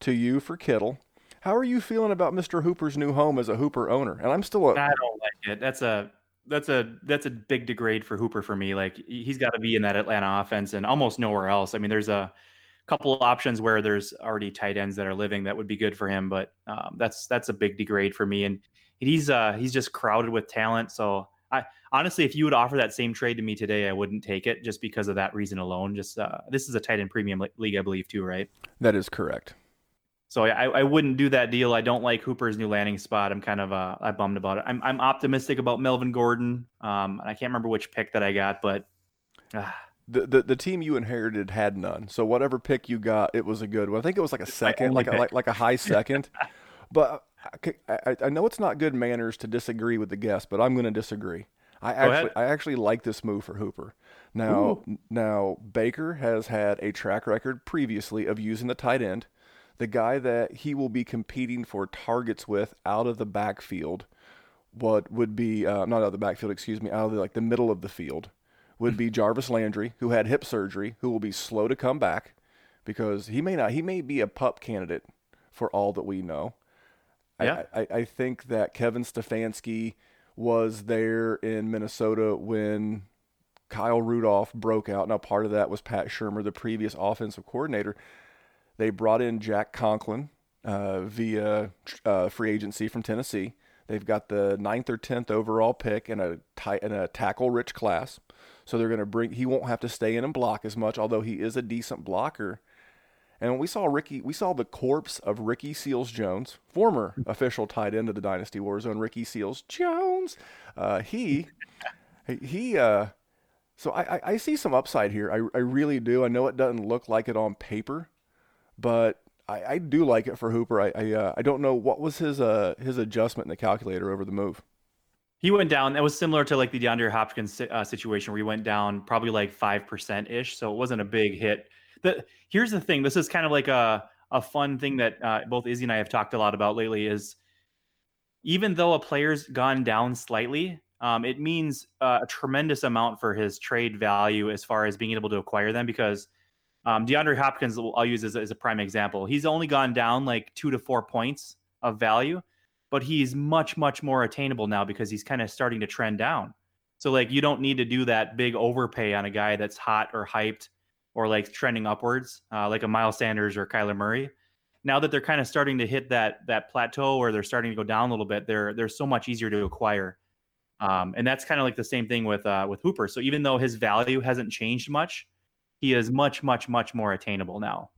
D: to you for Kittle. How are you feeling about Mr. Hooper's new home as a Hooper owner? And I'm still a
E: I don't like it. That's a that's a that's a big degrade for Hooper for me. Like he's got to be in that Atlanta offense and almost nowhere else. I mean, there's a couple options where there's already tight ends that are living that would be good for him, but um, that's that's a big degrade for me. And he's uh he's just crowded with talent. So I honestly, if you would offer that same trade to me today, I wouldn't take it just because of that reason alone. Just uh, this is a tight end premium league, I believe, too, right?
D: that is correct.
E: So I, I wouldn't do that deal. I don't like Hooper's new landing spot. I'm kind of uh, I bummed about it. I'm I'm optimistic about Melvin Gordon. Um, and I can't remember which pick that I got, but uh,
D: The, the the team you inherited had none. So whatever pick you got, it was a good one. I think it was like a second, like a, like like a high second. <laughs> but I, I, know it's not good manners to disagree with the guest, but I'm going to disagree. I actually I actually like this move for Hooper. Now now Baker has had a track record previously of using the tight end, the guy that he will be competing for targets with out of the backfield. What would be uh, not out of the backfield, excuse me, out of the, like the middle of the field would be <laughs> Jarvis Landry, who had hip surgery, who will be slow to come back because he may not he may be a pup candidate for all that we know. I-
E: Yeah.
D: I, I think that Kevin Stefanski was there in Minnesota when Kyle Rudolph broke out. Now, part of that was Pat Shurmur, the previous offensive coordinator. They brought in Jack Conklin uh, via uh, free agency from Tennessee. They've got the ninth or tenth overall pick and a tight and a tackle rich class. So they're going to bring. He won't have to stay in and block as much, although he is a decent blocker. And we saw Ricky, we saw the corpse of Ricky Seals Jones, former official tight end of the Dynasty Warzone, Ricky Seals Jones. Uh, he, he, uh, so I, I, see some upside here. I, I really do. I know it doesn't look like it on paper, but I, I do like it for Hooper. I, I, uh, I don't know what was his, uh, his adjustment in the calculator over the move.
E: he went down. That was similar to like the DeAndre Hopkins uh, situation where he went down probably like five percent ish. So it wasn't a big hit. The here's the thing. This is kind of like a a fun thing that uh, both Izzy and I have talked a lot about lately. Is even though a player's gone down slightly, um, it means uh, a tremendous amount for his trade value as far as being able to acquire them because um, DeAndre Hopkins, I'll use as, as a prime example. He's only gone down like two to four points of value, but he's much, much more attainable now because he's kind of starting to trend down. So, like, you don't need to do that big overpay on a guy that's hot or hyped or like trending upwards, uh, like a Miles Sanders or Kyler Murray. Now that they're kind of starting to hit that that plateau or they're starting to go down a little bit, they're they're so much easier to acquire. Um, and that's kind of like the same thing with uh, with Hooper. So even though his value hasn't changed much, he is much, much, much more attainable now.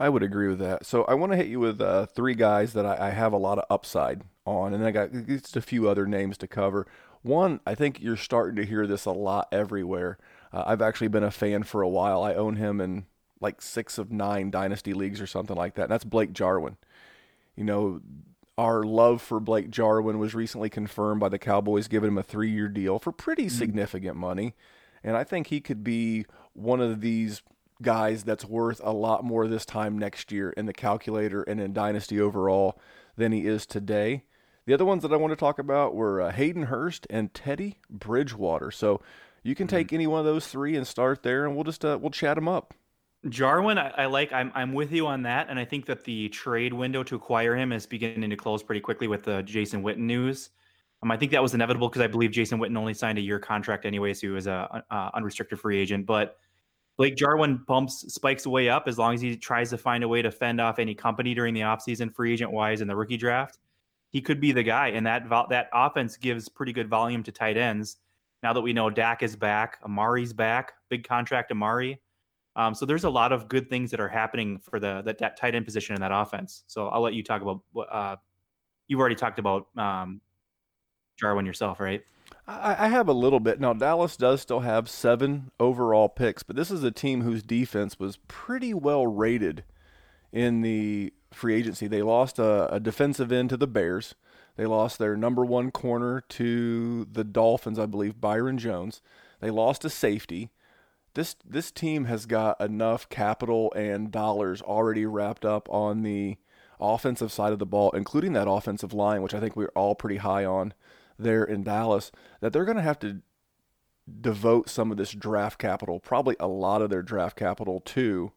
D: I would agree with that. So I want to hit you with uh, three guys that I, I have a lot of upside on, and I got just a few other names to cover. One, I think you're starting to hear this a lot everywhere. Uh, I've actually been a fan for a while. I own him in like six of nine dynasty leagues or something like that. And that's Blake Jarwin. You know, our love for Blake Jarwin was recently confirmed by the Cowboys giving him a three year deal for pretty significant money. And I think he could be one of these guys that's worth a lot more this time next year in the calculator and in Dynasty overall than he is today. The other ones that I want to talk about were uh, Hayden Hurst and Teddy Bridgewater. So you can take any one of those three and start there, and we'll just uh, we'll chat them up.
E: Jarwin, I, I like. I'm I'm with you on that, and I think that the trade window to acquire him is beginning to close pretty quickly with the Jason Witten news. Um, I think that was inevitable because I believe Jason Witten only signed a year contract anyway, so he was a, a unrestricted free agent. But Blake Jarwin bumps spikes way up as long as he tries to find a way to fend off any company during the offseason, free agent wise, in the rookie draft. He could be the guy, and that that offense gives pretty good volume to tight ends. Now that we know Dak is back, Amari's back, big contract Amari. Um, so there's a lot of good things that are happening for the that, that tight end position in that offense. So I'll let you talk about what uh, you've already talked about um, Jarwin yourself, right?
D: I, I have a little bit. Now, Dallas does still have seven overall picks, but this is a team whose defense was pretty well rated in the free agency. They lost a, a defensive end to the Bears. They lost their number one corner to the Dolphins, I believe, Byron Jones. They lost a safety. This this team has got enough capital and dollars already wrapped up on the offensive side of the ball, including that offensive line, which I think we're all pretty high on there in Dallas, that they're going to have to devote some of this draft capital, probably a lot of their draft capital, to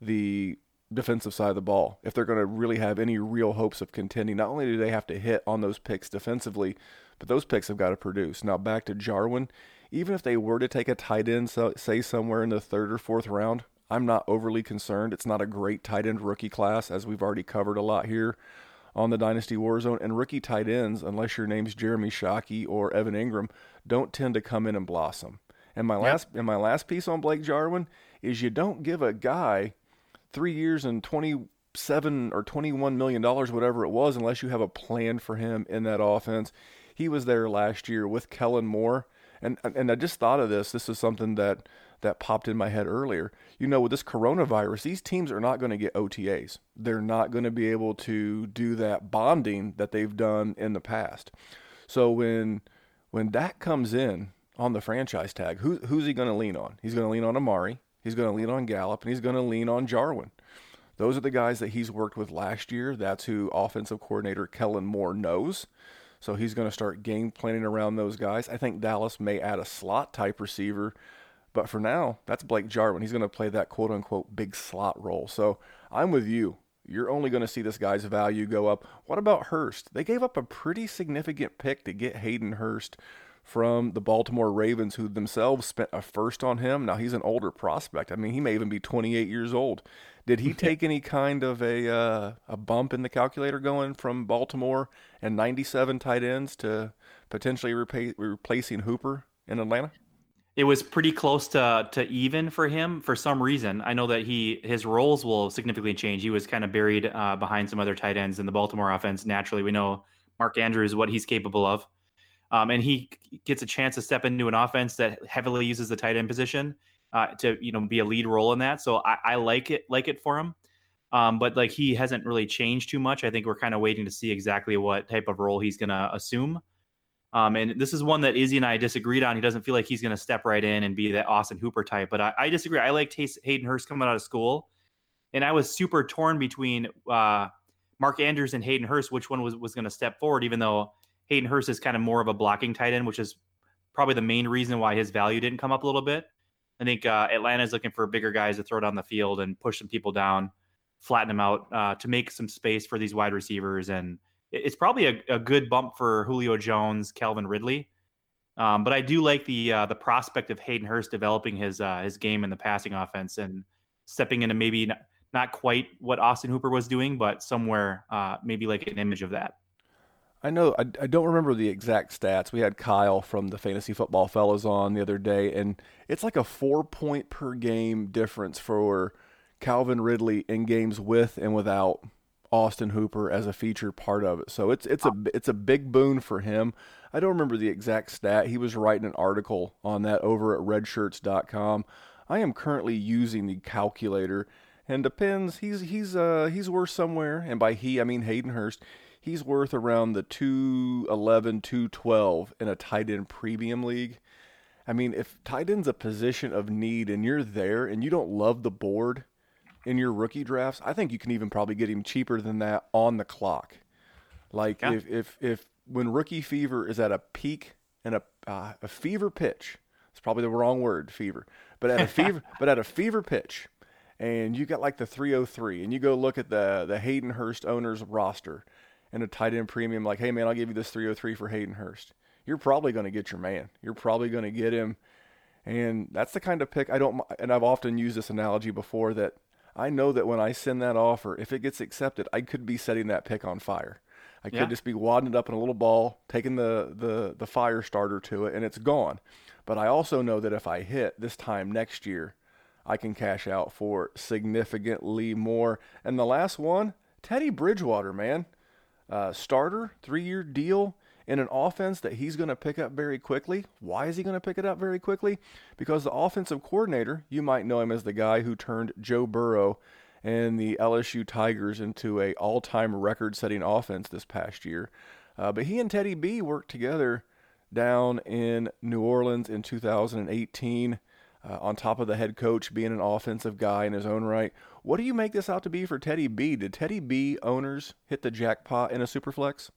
D: the defensive side of the ball. If they're going to really have any real hopes of contending, not only do they have to hit on those picks defensively, but those picks have got to produce. Now, back to Jarwin, even if they were to take a tight end, so, say somewhere in the third or fourth round, I'm not overly concerned. It's not a great tight end rookie class, as we've already covered a lot here on the Dynasty Warzone. And rookie tight ends, unless your name's Jeremy Shockey or Evan Engram, don't tend to come in and blossom. And my last and my last piece on Blake Jarwin is you don't give a guy three years and twenty seven or twenty one million dollars, whatever it was, unless you have a plan for him in that offense. He was there last year with Kellen Moore, and and I just thought of this. This is something that that popped in my head earlier. You know, with this coronavirus, these teams are not going to get OTAs. They're not going to be able to do that bonding that they've done in the past. So when when Dak comes in on the franchise tag, who, who's he going to lean on? He's going to lean on Amari. He's going to lean on Gallup, and he's going to lean on Jarwin. Those are the guys that he's worked with last year. That's who offensive coordinator Kellen Moore knows. So he's going to start game planning around those guys. I think Dallas may add a slot type receiver but for now, that's Blake Jarwin. He's going to play that quote unquote big slot role. So I'm with you. You're only going to see this guy's value go up. What about Hurst? They gave up a pretty significant pick to get Hayden Hurst from the Baltimore Ravens, who themselves spent a first on him. Now he's an older prospect. I mean, he may even be 28 years old. Did he <laughs> take any kind of a uh, a bump in the calculator going from Baltimore and 97 tight ends to potentially repa- replacing Hooper in Atlanta?
E: it was pretty close to to even for him for some reason. I know that he his roles will significantly change. He was kind of buried uh, behind some other tight ends in the Baltimore offense. Naturally, we know Mark Andrews what he's capable of, um, and he gets a chance to step into an offense that heavily uses the tight end position uh, to you know be a lead role in that. So I, I like it like it for him. Um, but like he hasn't really changed too much. I think we're kind of waiting to see exactly what type of role he's going to assume. Um, and this is one that Izzy and I disagreed on. He doesn't feel like he's going to step right in and be that Austin Hooper type. But I, I disagree. I liked Hayden Hurst coming out of school, and I was super torn between uh, Mark Andrews and Hayden Hurst, which one was was going to step forward. Even though Hayden Hurst is kind of more of a blocking tight end, which is probably the main reason why his value didn't come up a little bit. I think uh, Atlanta is looking for bigger guys to throw down the field and push some people down, flatten them out uh, to make some space for these wide receivers and it's probably a, a good bump for Julio Jones, Calvin Ridley. Um, but I do like the uh, the prospect of Hayden Hurst developing his uh, his game in the passing offense and stepping into maybe not, not quite what Austin Hooper was doing, but somewhere uh, maybe like an image of that.
D: I know I, I don't remember the exact stats. We had Kyle from the Fantasy Football Fellows on the other day, and it's like a four point per game difference for Calvin Ridley in games with and without Austin Hooper as a featured part of it. So it's it's a it's a big boon for him. I don't remember the exact stat. He was writing an article on that over at redshirts.com. I am currently using the calculator and depends he's he's uh he's worth somewhere and by he I mean Hayden Hurst. He's worth around the 211 212 in a tight end premium league. I mean, if tight end's a position of need and you're there and you don't love the board, in your rookie drafts, I think you can even probably get him cheaper than that on the clock. Like yeah. if, if if when rookie fever is at a peak and a uh, a fever pitch, it's probably the wrong word, fever, but at a <laughs> fever but at a fever pitch, and you got like the 303, and you go look at the the Hayden Hurst owners roster and a tight end premium, like, hey man, I'll give you this 303 for Hayden Hurst. You're probably going to get your man. You're probably going to get him. And that's the kind of pick I don't, and I've often used this analogy before that I know that when I send that offer, if it gets accepted, I could be setting that pick on fire. I could yeah. just be wadding it up in a little ball, taking the, the, the fire starter to it, and it's gone. But I also know that if I hit this time next year, I can cash out for significantly more. And the last one, Teddy Bridgewater, man. Uh, starter, three year deal. in an offense that he's going to pick up very quickly. Why is he going to pick it up very quickly? Because the offensive coordinator, you might know him as the guy who turned Joe Burrow and the LSU Tigers into a all-time record-setting offense this past year. Uh, but he and Teddy B worked together down in New Orleans in 2018. Uh, on top of the head coach being an offensive guy in his own right, what do you make this out to be for Teddy B? Did Teddy B owners hit the jackpot in a superflex?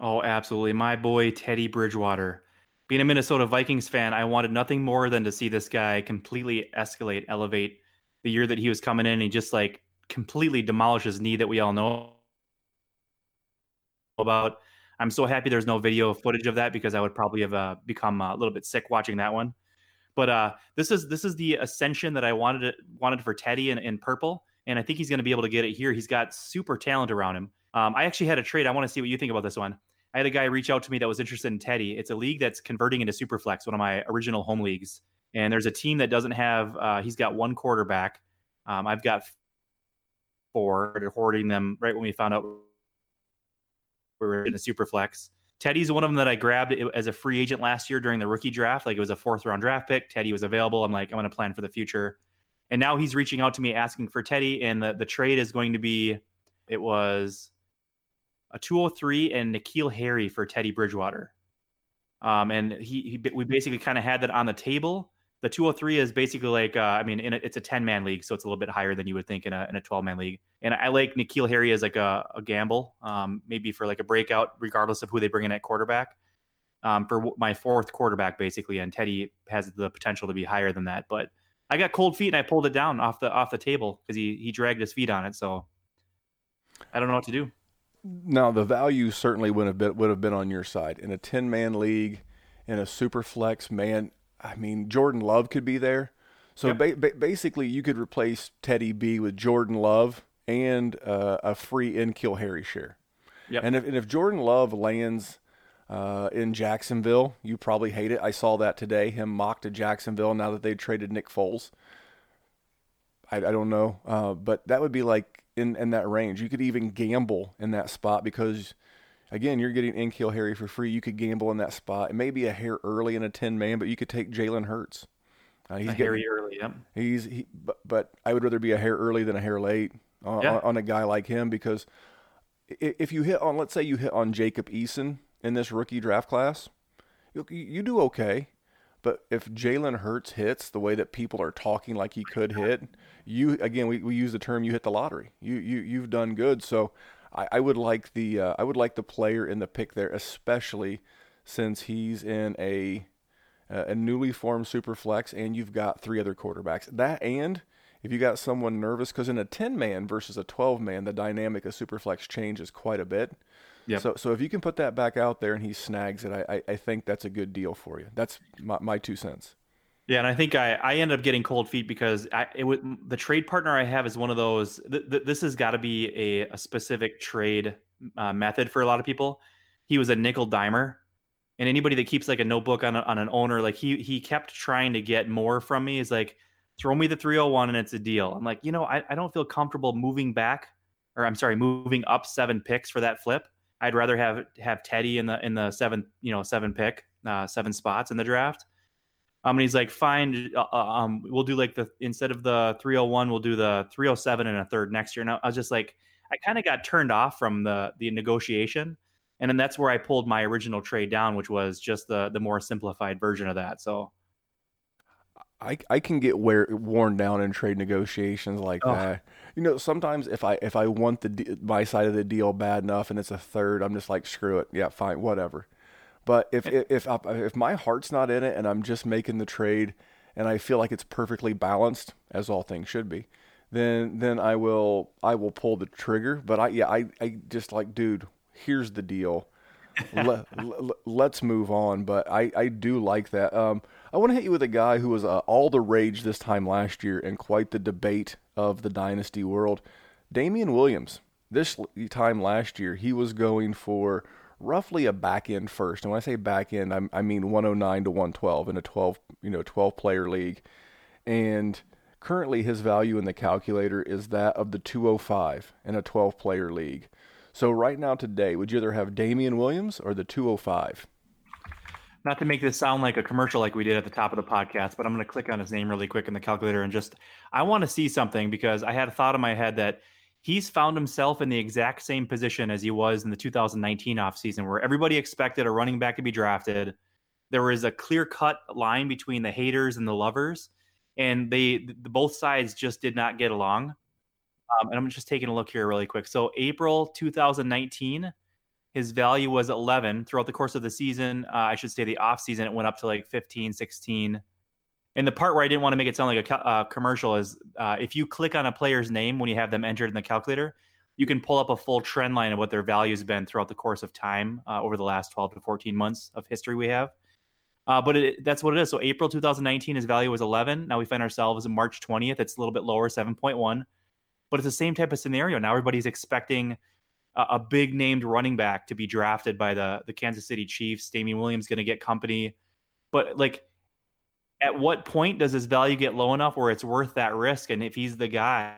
E: Oh, absolutely. My boy, Teddy Bridgewater. Being a Minnesota Vikings fan, I wanted nothing more than to see this guy completely escalate, elevate the year that he was coming in. And he just like completely demolished his knee that we all know about. I'm so happy there's no video footage of that because I would probably have uh, become a little bit sick watching that one. But uh, this is this is the ascension that I wanted it, wanted for Teddy in, in purple, and I think he's going to be able to get it here. He's got super talent around him. Um, I actually had a trade. I want to see what you think about this one. I had a guy reach out to me that was interested in Teddy. It's a league that's converting into Superflex, one of my original home leagues. And there's a team that doesn't have. Uh, he's got one quarterback. Um, I've got four. Hoarding them right when we found out we were in a Superflex. Teddy's one of them that I grabbed as a free agent last year during the rookie draft. Like it was a fourth round draft pick. Teddy was available. I'm like, I'm going to plan for the future. And now he's reaching out to me asking for Teddy. And the, the trade is going to be, it was a 203 and N'Keal Harry for Teddy Bridgewater. Um, and he, he we basically kind of had that on the table. The 203 is basically like, uh, I mean, a, it's a 10 man league, so it's a little bit higher than you would think in a, in a 12 man league. And I like N'Keal Harry as like a, a gamble, um, maybe for like a breakout, regardless of who they bring in at quarterback. Um, for my fourth quarterback, basically, and Teddy has the potential to be higher than that. But I got cold feet and I pulled it down off the off the table because he he dragged his feet on it. So I don't know what to do.
D: Now the value certainly would have been would have been on your side in a ten man league, in a super flex man. I mean Jordan Love could be there, so
E: Yep.
D: ba- ba- basically you could replace Teddy B with Jordan Love and uh, a free N'Keal Harry share.
E: Yep.
D: And if and if Jordan Love lands uh, in Jacksonville, you probably hate it. I saw that today. Him mocked to Jacksonville now that they traded Nick Foles. I, I don't know, uh, but that would be like in, in that range. You could even gamble in that spot because, again, you're getting N'Keal Harry for free. You could gamble in that spot. It may be a hair early in a ten man, but you could take Jalen Hurts. Uh, he's
E: A
D: getting-
E: early, yep.
D: He's he, but, but I would rather be a hair early than a hair late on,
E: Yeah.
D: on, on a guy like him because if you hit on, let's say you hit on Jacob Eason in this rookie draft class, you, you do okay. But if Jalen Hurts hits the way that people are talking like he could hit, you again we, we use the term you hit the lottery. You you you've done good. So I, I would like the uh, I would like the player in the pick there, especially since he's in a a newly formed super flex and you've got three other quarterbacks. That and if you got someone nervous, because in a 10 man versus a 12 man, the dynamic of super flex changes quite a bit.
E: Yep.
D: So, so if you can put that back out there and he snags it, I, I, I think that's a good deal for you. That's my, my two cents.
E: Yeah, and I think I, I ended up getting cold feet because I it was the trade partner I have is one of those. Th- th- this has got to be a, a specific trade uh, method for a lot of people. He was a nickel dimer, and anybody that keeps like a notebook on a, on an owner, like he he kept trying to get more from me. Is like throw me the 301 and it's a deal. I'm like, you know, I, I don't feel comfortable moving back, or I'm sorry, moving up seven picks for that flip. I'd rather have have Teddy in the in the seven you know seven pick uh, seven spots in the draft. Um, and he's like, fine, uh, uh, um, we'll do like the instead of the 301, we'll do the 307 and a third next year. And I I was just like, I kind of got turned off from the the negotiation, and then that's where I pulled my original trade down, which was just the the more simplified version of that. So
D: I, I can get wear, worn down in trade negotiations like
E: Oh.
D: that. You know, sometimes if I if I want the my side of the deal bad enough and it's a third, I'm just like screw it. Yeah, fine, whatever. But if if if, I, if my heart's not in it and I'm just making the trade and I feel like it's perfectly balanced as all things should be, then then I will I will pull the trigger. But I yeah I I just like dude, here's the deal. <laughs> let, us move on. But I, I do like that. Um, I want to hit you with a guy who was uh, all the rage this time last year and quite the debate of the dynasty world. Damien Williams. This time last year, he was going for roughly a back end first. And when I say back end, I'm, I mean 109 to 112 in a 12 you know 12 player league. And currently, his value in the calculator is that of the 205 in a 12 player league. So right now today, would you rather have Damien Williams or the 205?
E: Not to make this sound like a commercial like we did at the top of the podcast, but I'm going to click on his name really quick in the calculator and just I want to see something because I had a thought in my head that he's found himself in the exact same position as he was in the 2019 offseason where everybody expected a running back to be drafted. There was a clear-cut line between the haters and the lovers and they the, both sides just did not get along. Um, and I'm just taking a look here really quick. So April 2019 his value was 11 throughout the course of the season. Uh, I should say the off season, it went up to like 15, 16. And the part where I didn't want to make it sound like a uh, commercial is uh, if you click on a player's name when you have them entered in the calculator, you can pull up a full trend line of what their value has been throughout the course of time uh, over the last 12 to 14 months of history we have. Uh, but it, that's what it is. So April 2019, his value was 11. Now we find ourselves in March 20th. It's a little bit lower, 7.1. But it's the same type of scenario. Now everybody's expecting a, big named running back to be drafted by the the Kansas City Chiefs. Damien Williams going to get company, but like, at what point does his value get low enough where it's worth that risk? And if he's the guy,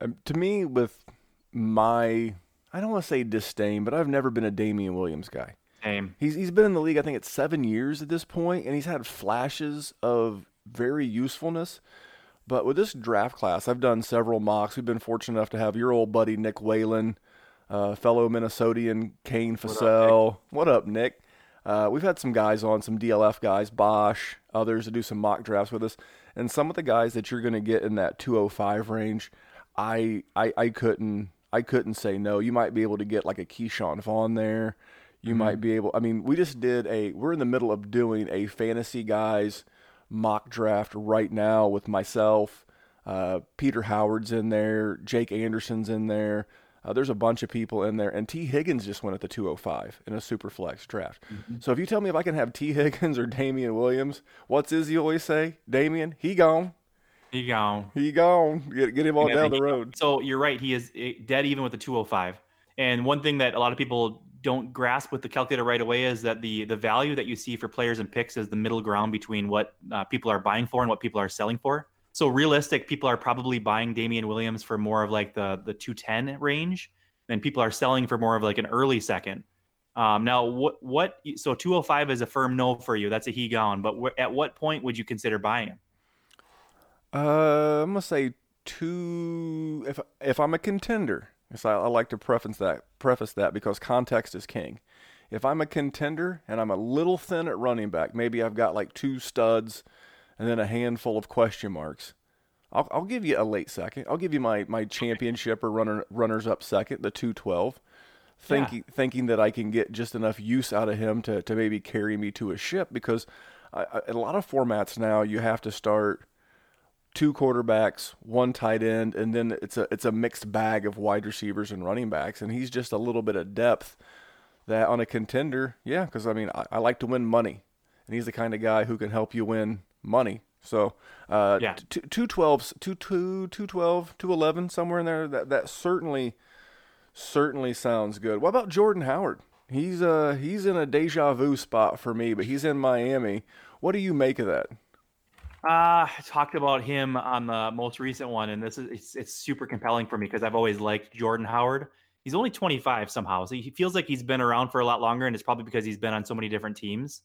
D: um, to me, with my I don't want to say disdain, but I've never been a Damien Williams guy.
E: Same.
D: He's he's been in the league I think it's seven years at this point, and he's had flashes of very usefulness. But with this draft class, I've done several mocks. We've been fortunate enough to have your old buddy Nick Whalen uh, fellow Minnesotian Kane Fassell. What up, Nick? Uh, we've had some guys on, some DLF guys, Bosch, others to do some mock drafts with us, and some of the guys that you're going to get in that 205 range, I, I I couldn't I couldn't say no. You might be able to get like a Ke'Shawn Vaughn there. You mm-hmm. might be able. I mean, we just did a. We're in the middle of doing a fantasy guys mock draft right now with myself. Uh, Peter Howard's in there. Jake Anderson's in there. Uh, there's a bunch of people in there, and Tee Higgins just went at the 205 in a super flex draft. Mm-hmm. So if you tell me if I can have Tee Higgins <laughs> or Damien Williams, what's Izzy always say? Damien, he gone.
E: He gone.
D: He gone. Get, get him on down the road.
E: So you're right. He is eh, dead even with the 205. And one thing that a lot of people don't grasp with the calculator right away is that the the value that you see for players and picks is the middle ground between what uh, people are buying for and what people are selling for. So realistic, people are probably buying Damien Williams for more of like the the 210 range, and people are selling for more of like an early second. Um, now, what what so 205 is a firm no for you. That's a he gone. But wh- at what point would you consider buying him?
D: Uh, I'm gonna say two. If if I'm a contender, so I, I like to preface that preface that because context is king. If I'm a contender and I'm a little thin at running back, maybe I've got like two studs and then a handful of question marks. I'll, I'll give you a late second. I'll give you my, my championship or runner runners up second, the 212, thinking yeah. thinking that I can get just enough use out of him to, to maybe carry me to a ship because I, I, in a lot of formats now you have to start two quarterbacks, one tight end, and then it's a it's a mixed bag of wide receivers and running backs, and he's just a little bit of depth that on a contender, yeah, because I mean I, I like to win money, and he's the kind of guy who can help you win money. So uh, yeah, two two twelve, two two two twelve, two eleven, somewhere in there. That that certainly certainly sounds good. What about Jordan Howard? He's uh he's in a deja vu spot for me, but he's in Miami. What do you make of that?
E: Uh, I talked about him on the most recent one, and this is it's, it's super compelling for me because I've always liked Jordan Howard. He's only 25 somehow, so he feels like he's been around for a lot longer, and it's probably because he's been on so many different teams.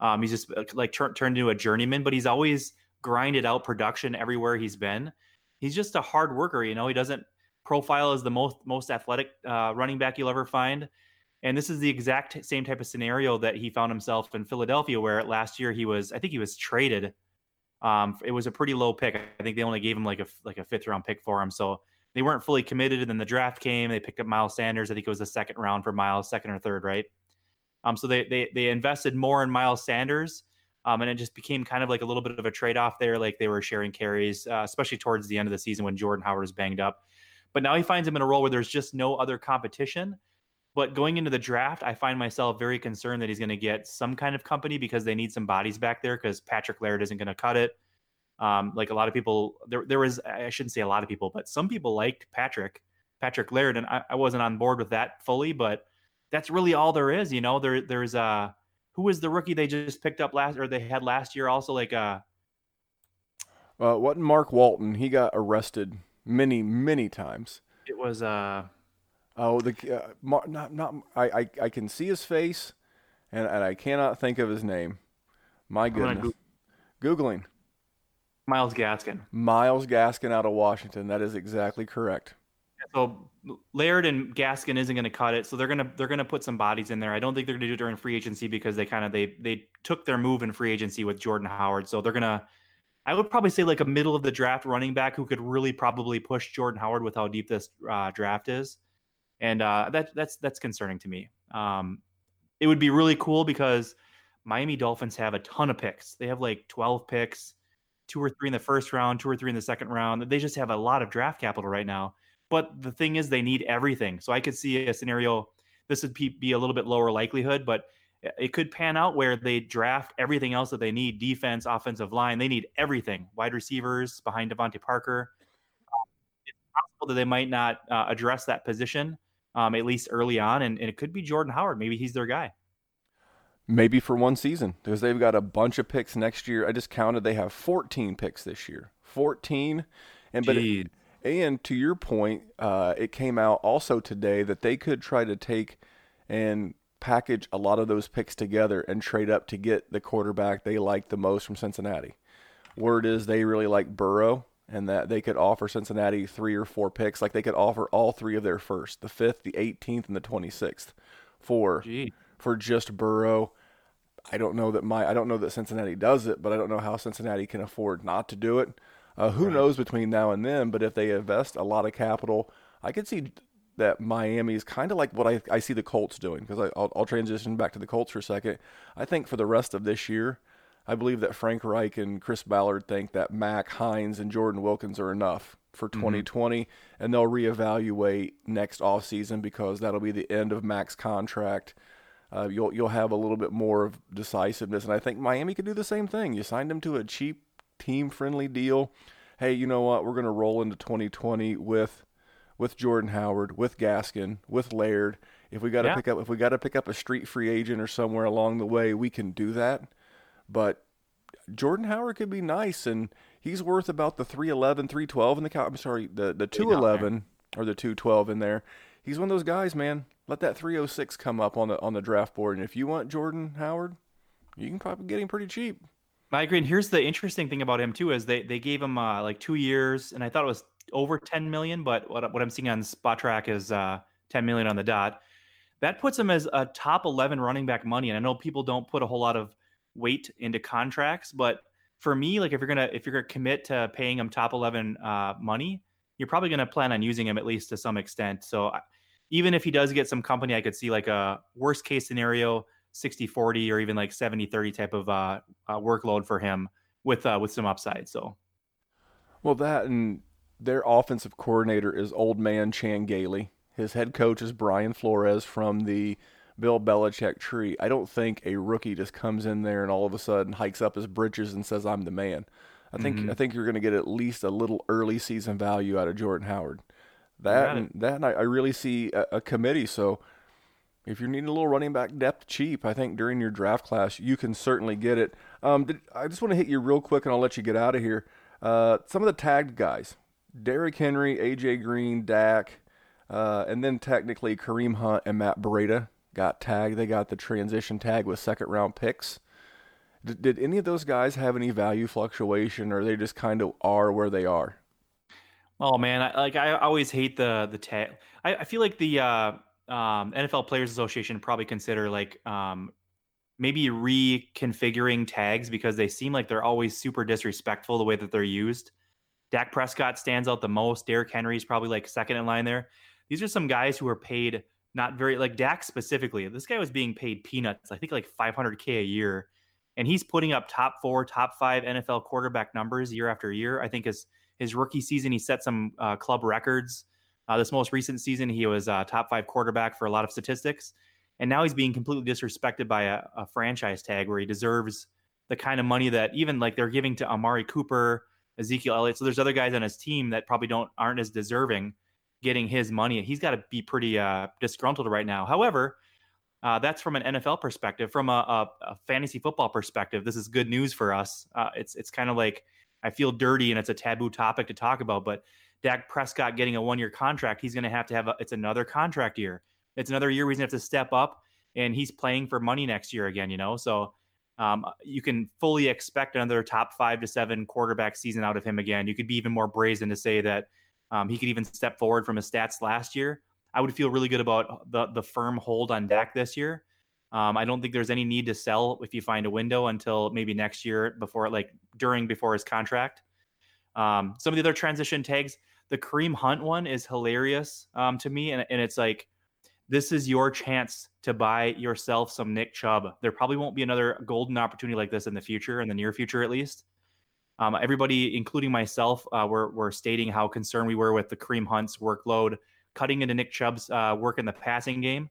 E: Um, he's just uh, like tur- turned into a journeyman, but he's always grinded out production everywhere he's been. He's just a hard worker, you know. He doesn't profile as the most most athletic uh, running back you'll ever find. And this is the exact same type of scenario that he found himself in Philadelphia, where last year he was, I think he was traded. Um, it was a pretty low pick. I think they only gave him like a like a fifth round pick for him, so they weren't fully committed. And then the draft came. They picked up Miles Sanders. I think it was the second round for Miles, second or third, right? Um, so they, they they invested more in Miles Sanders, um, and it just became kind of like a little bit of a trade off there. Like they were sharing carries, uh, especially towards the end of the season when Jordan Howard is banged up. But now he finds him in a role where there's just no other competition. But going into the draft, I find myself very concerned that he's going to get some kind of company because they need some bodies back there because Patrick Laird isn't going to cut it. Um, like a lot of people, there there was I shouldn't say a lot of people, but some people liked Patrick Patrick Laird, and I, I wasn't on board with that fully, but that's really all there is. You know, there there's uh who was the rookie they just picked up last or they had last year also like uh
D: uh wasn't Mark Walton. He got arrested many, many times.
E: It was uh
D: Oh, the uh, Mar- not not I, I I can see his face, and and I cannot think of his name. My goodness. Googling
E: Myles Gaskin.
D: Myles Gaskin out of Washington. That is exactly correct.
E: So Laird and Gaskin isn't going to cut it, so they're gonna they're gonna put some bodies in there. I don't think they're gonna do it during free agency because they kind of they they took their move in free agency with Jordan Howard. So they're gonna, I would probably say like a middle of the draft running back who could really probably push Jordan Howard with how deep this uh, draft is, and uh, that that's that's concerning to me. Um, it would be really cool because Miami Dolphins have a ton of picks. They have like twelve picks, two or three in the first round, two or three in the second round. They just have a lot of draft capital right now but the thing is, they need everything. So I could see a scenario. This would be a little bit lower likelihood, but it could pan out where they draft everything else that they need: defense, offensive line. They need everything. Wide receivers behind DeVante Parker. It's possible that they might not uh, address that position um, at least early on, and, and it could be Jordan Howard. Maybe he's their guy.
D: Maybe for one season because they've got a bunch of picks next year. I just counted; they have 14 picks this year. 14, and but. It, and to your point, uh, it came out also today that they could try to take and package a lot of those picks together and trade up to get the quarterback they like the most from Cincinnati. Word is they really like Burrow and that they could offer Cincinnati three or four picks. Like they could offer all three of their first, the fifth, the 18th, and the 26th for
E: Gee.
D: for just Burrow. I don't know that my I don't know that Cincinnati does it, but I don't know how Cincinnati can afford not to do it. Uh, who right. knows between now and then? But if they invest a lot of capital, I could see that Miami is kind of like what I, I see the Colts doing because I'll, I'll transition back to the Colts for a second. I think for the rest of this year, I believe that Frank Reich and Chris Ballard think that Mack Hines, and Jordan Wilkins are enough for 2020, mm-hmm. and they'll reevaluate next offseason because that'll be the end of Mack's contract. Uh, you'll you'll have a little bit more of decisiveness, and I think Miami could do the same thing. You signed him to a cheap team friendly deal. Hey, you know what? We're going to roll into 2020 with with Jordan Howard, with Gaskin, with Laird. If we got to yeah. pick up if we got to pick up a street free agent or somewhere along the way, we can do that. But Jordan Howard could be nice and he's worth about the 311, 312 in the I'm sorry, the the 211 or the 212 in there. He's one of those guys, man. Let that 306 come up on the on the draft board and if you want Jordan Howard, you can probably get him pretty cheap.
E: I agree. And here's the interesting thing about him too is they they gave him uh, like two years, and I thought it was over 10 million, but what what I'm seeing on Spotrac is uh, 10 million on the dot. That puts him as a top 11 running back money. And I know people don't put a whole lot of weight into contracts, but for me, like if you're gonna if you're gonna commit to paying him top 11 uh, money, you're probably gonna plan on using him at least to some extent. So even if he does get some company, I could see like a worst case scenario 60 40 or even like 70 30 type of uh, uh, workload for him with uh, with some upside. So,
D: well, that and their offensive coordinator is old man Chan Gailey. His head coach is Brian Flores from the Bill Belichick tree. I don't think a rookie just comes in there and all of a sudden hikes up his britches and says, "I'm the man." I think mm-hmm. I think you're going to get at least a little early season value out of Jordan Howard. That and, that and I, I really see a, a committee. So if you're needing a little running back depth cheap, I think during your draft class you can certainly get it. Um, did, I just want to hit you real quick and I'll let you get out of here. Uh, some of the tagged guys: Derrick Henry, AJ Green, Dak, uh, and then technically Kareem Hunt and Matt Breida got tagged. They got the transition tag with second round picks. Did, did any of those guys have any value fluctuation, or they just kind of are where they are?
E: Oh man, I, like I always hate the the tag. I, I feel like the uh, um, NFL Players Association probably consider like um, maybe reconfiguring tags because they seem like they're always super disrespectful the way that they're used. Dak Prescott stands out the most. Derrick Henry is probably like second in line there. These are some guys who are paid not very like Dak specifically. This guy was being paid peanuts, I think like 500k a year, and he's putting up top four, top five NFL quarterback numbers year after year. I think his his rookie season he set some uh, club records. Uh, this most recent season, he was a top five quarterback for a lot of statistics. And now he's being completely disrespected by a, a franchise tag where he deserves the kind of money that even like they're giving to Amari Cooper, Ezekiel Elliott. So there's other guys on his team that probably don't aren't as deserving getting his money. He's got to be pretty uh, disgruntled right now. However, uh, that's from an NFL perspective. From a, a, a, fantasy football perspective, this is good news for us. Uh, it's it's kind of like I feel dirty and it's a taboo topic to talk about, but Dak Prescott getting a one year contract, he's going to have to have a, it's another contract year. It's another year where he's going to have to step up and he's playing for money next year again, you know? So um, you can fully expect another top five to seven quarterback season out of him again. You could be even more brazen to say that um, he could even step forward from his stats last year. I would feel really good about the the firm hold on Dak this year. Um, I don't think there's any need to sell if you find a window until maybe next year before, like during before his contract. Um, some of the other transition tags, the Kareem Hunt one is hilarious um, to me, and, and it's like this is your chance to buy yourself some Nick Chubb. There probably won't be another golden opportunity like this in the future, in the near future at least. Um, everybody, including myself, uh, were, were stating how concerned we were with the Kareem Hunt's workload, cutting into Nick Chubb's uh, work in the passing game,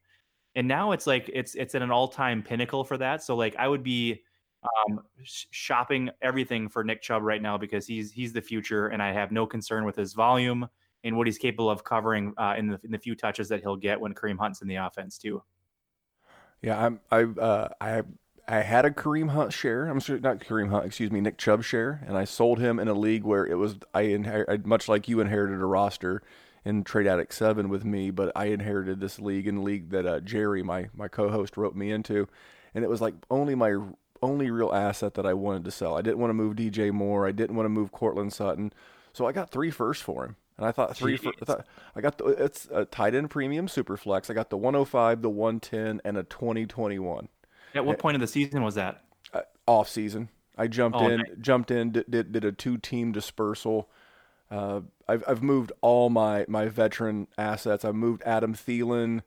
E: and now it's like it's it's at an all time pinnacle for that. So like I would be um, sh- shopping everything for Nick Chubb right now because he's he's the future, and I have no concern with his volume and what he's capable of covering uh, in the in the few touches that he'll get when Kareem Hunt's in the offense too.
D: Yeah, I'm I uh, I I had a Kareem Hunt share. I'm not Kareem Hunt, excuse me, Nick Chubb share, and I sold him in a league where it was I inherited much like you inherited a roster in Trade Addict Seven with me, but I inherited this league in a league that uh, Jerry, my my co-host, wrote me into, and it was like only my only real asset that I wanted to sell. I didn't want to move DJ Moore. I didn't want to move Courtland Sutton, so I got three firsts for him. And I thought three. For, I, thought, I got the it's a tight end premium super flex. I got the 105, the 110, and a 2021.
E: At what point of the season was that?
D: Uh, off season. I jumped
E: Oh,
D: in,
E: nice.
D: jumped in, did, did, did a two team dispersal. Uh, I've I've moved all my my veteran assets. I moved Adam Thielen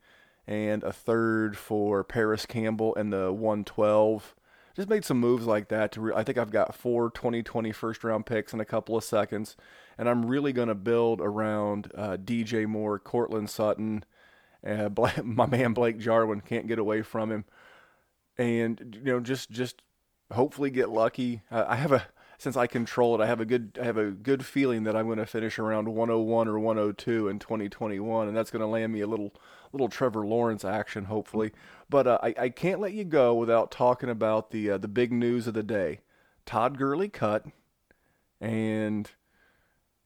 D: and a third for Parris Campbell and the 112. Just made some moves like that to. Re- I think I've got four 2020 first round picks in a couple of seconds, and I'm really going to build around uh, DJ Moore, Courtland Sutton, uh, <laughs> Bla- my man Blake Jarwin. Can't get away from him and you know just just hopefully get lucky. Uh, I have a since I control it, I have a good I have a good feeling that I'm going to finish around 101 or 102 in 2021, and that's going to land me a little little Trevor Lawrence action hopefully. But uh, I I can't let you go without talking about the uh, the big news of the day. Todd Gurley cut, and